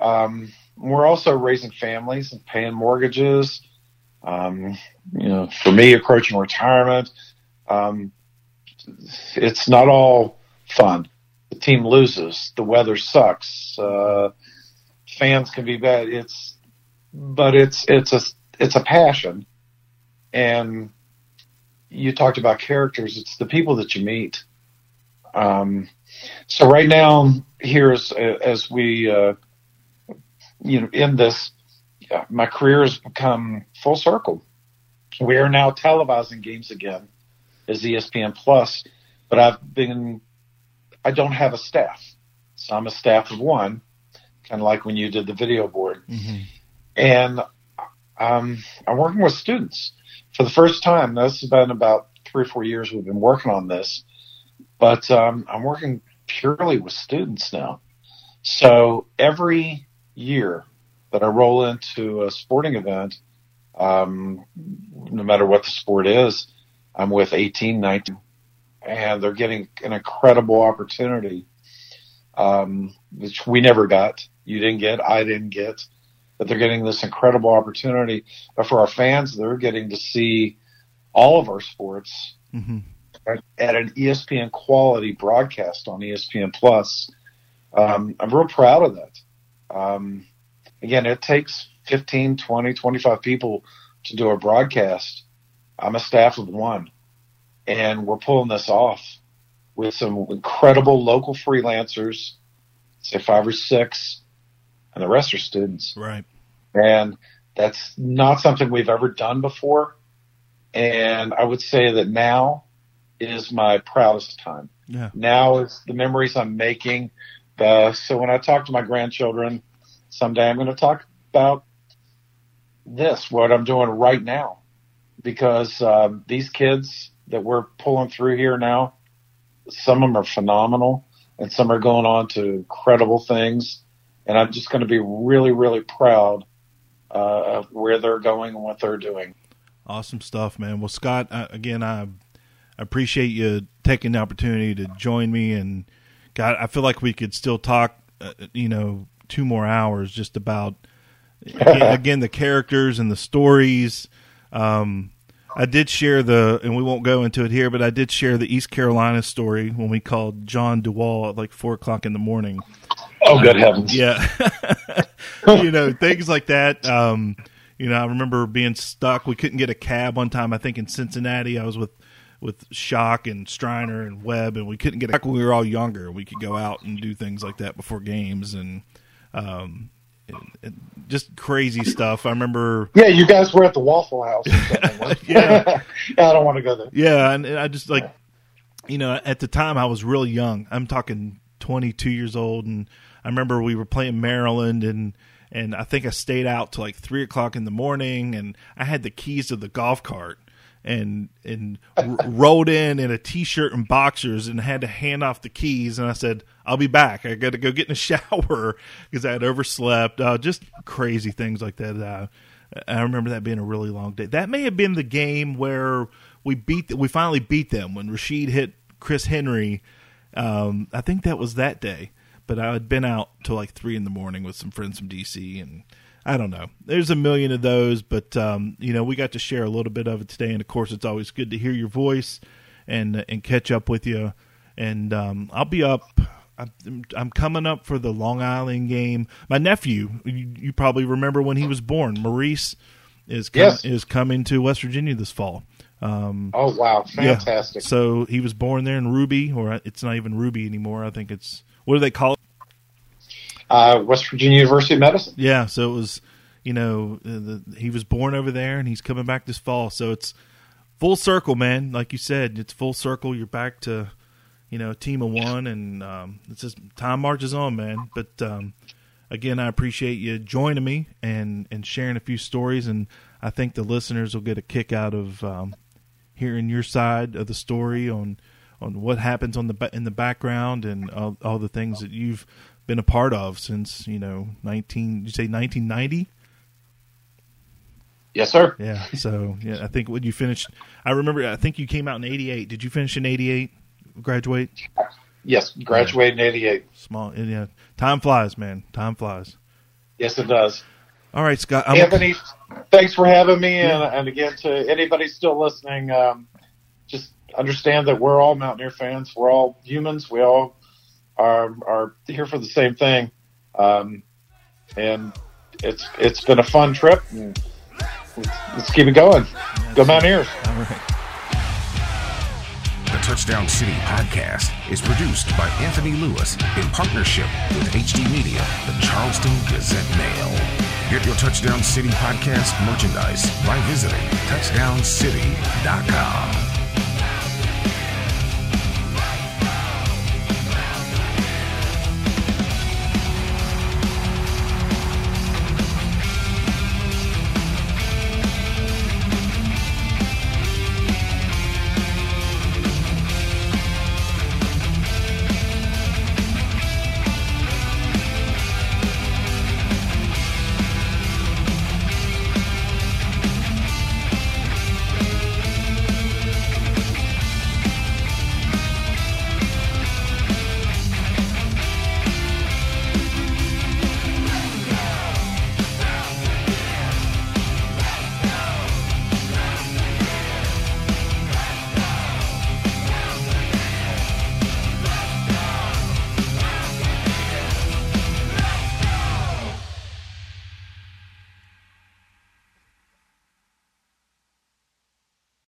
Um, we're also raising families and paying mortgages. Um, you know, for me, approaching retirement, um, it's not all fun. The team loses, the weather sucks, uh, fans can be bad. It's, but it's it's a it's a passion, and you talked about characters. It's the people that you meet. Um, so right now, here as as we, uh, you know, in this, yeah, my career has become full circle. We are now televising games again as ESPN Plus, but I've been, I don't have a staff. So I'm a staff of one, kind of like when you did the video board. And um, I'm working with students for the first time. This has been about three or four years we've been working on this, but um, I'm working purely with students now. So every year that I roll into a sporting event, um, no matter what the sport is, I'm with 18, 19, and they're getting an incredible opportunity, um, which we never got. You didn't get, I didn't get, but they're getting this incredible opportunity. But for our fans, they're getting to see all of our sports Mm-hmm. at- at an ESPN quality broadcast on ESPN Plus. Um, I'm real proud of that. Um, again, it takes 15, 20, 25 people to do a broadcast. I'm a staff of one, and we're pulling this off with some incredible local freelancers, say five or six, and the rest are students. Right. And that's not something we've ever done before. And I would say that now is my proudest time. Yeah. Now is the memories I'm making. Uh, so when I talk to my grandchildren someday, I'm going to talk about this, what I'm doing right now, because um, these kids that we're pulling through here now, some of them are phenomenal, and some are going on to incredible things. And I'm just going to be really, really proud uh, of where they're going and what they're doing. Awesome stuff, man. Well, Scott, uh, again, I appreciate you taking the opportunity to join me, and God, I feel like we could still talk, uh, you know, two more hours just about again, again the characters and the stories. Um, I did share the, and we won't go into it here, but I did share the East Carolina story when we called John Dewall at like four o'clock in the morning. Oh, good heavens. Yeah. you know, things like that. Um, you know, I remember being stuck. We couldn't get a cab one time. I think in Cincinnati, I was with with Shock and Striner and Webb, and we couldn't get. A, back when we were all younger, we could go out and do things like that before games, and um, just crazy stuff. I remember. Yeah, you guys were at the Waffle House. Or something. right? Yeah. I don't want to go there. Yeah, and, and I just like, you know, at the time I was really young. I'm talking 22 years old, and I remember we were playing Maryland, and and I think I stayed out till like three o'clock in the morning, and I had the keys to the golf cart, and and r- rolled in in a t-shirt and boxers, and had to hand off the keys, and I said, "I'll be back. I got to go get in a shower because I had overslept." Uh, just crazy things like that. Uh, I remember that being a really long day. That may have been the game where we beat we finally beat them when Rasheed hit Chris Henry. Um, I think that was that day, but I had been out till like three in the morning with some friends from DC, and I don't know. There's a million of those, but um, you know we got to share a little bit of it today, and of course it's always good to hear your voice and and catch up with you. And um, I'll be up. I'm, I'm coming up for the Long Island game. My nephew, you, you probably remember when he was born, Maurice is com- Yes. is coming to West Virginia this fall. Um, Oh wow, yeah. fantastic! So he was born there in Ruby, or it's not even Ruby anymore. I think it's what do they call it? Uh, West Virginia University of Medicine. Yeah, so it was, you know, the, he was born over there, and he's coming back this fall. So it's full circle, man. Like you said, it's full circle. You're back to, you know, team of one, and um, it's just time marches on, man. But um, again, I appreciate you joining me and and sharing a few stories, and I think the listeners will get a kick out of um, hearing your side of the story on on what happens on the in the background and all, all the things that you've been a part of since you know nineteen. You say nineteen ninety? Yes, sir. Yeah. So yeah, I think when you finished, I remember. I think you came out in eighty eight. Did you finish in eighty eight? Graduate? Yes, graduated in '88. Small. Yeah. Time flies, man. Time flies. Yes, it does. All right, Scott. I'm- Anthony, thanks for having me, and, and again to anybody still listening, um, just understand that we're all Mountaineer fans. We're all humans. We all are are here for the same thing, um, and it's it's been a fun trip. Let's, let's keep it going. Go Mountaineers! The Touchdown City podcast is produced by Anthony Lewis in partnership with HD Media, the Charleston Gazette Mail. Get your Touchdown City podcast merchandise by visiting touchdowncity.com.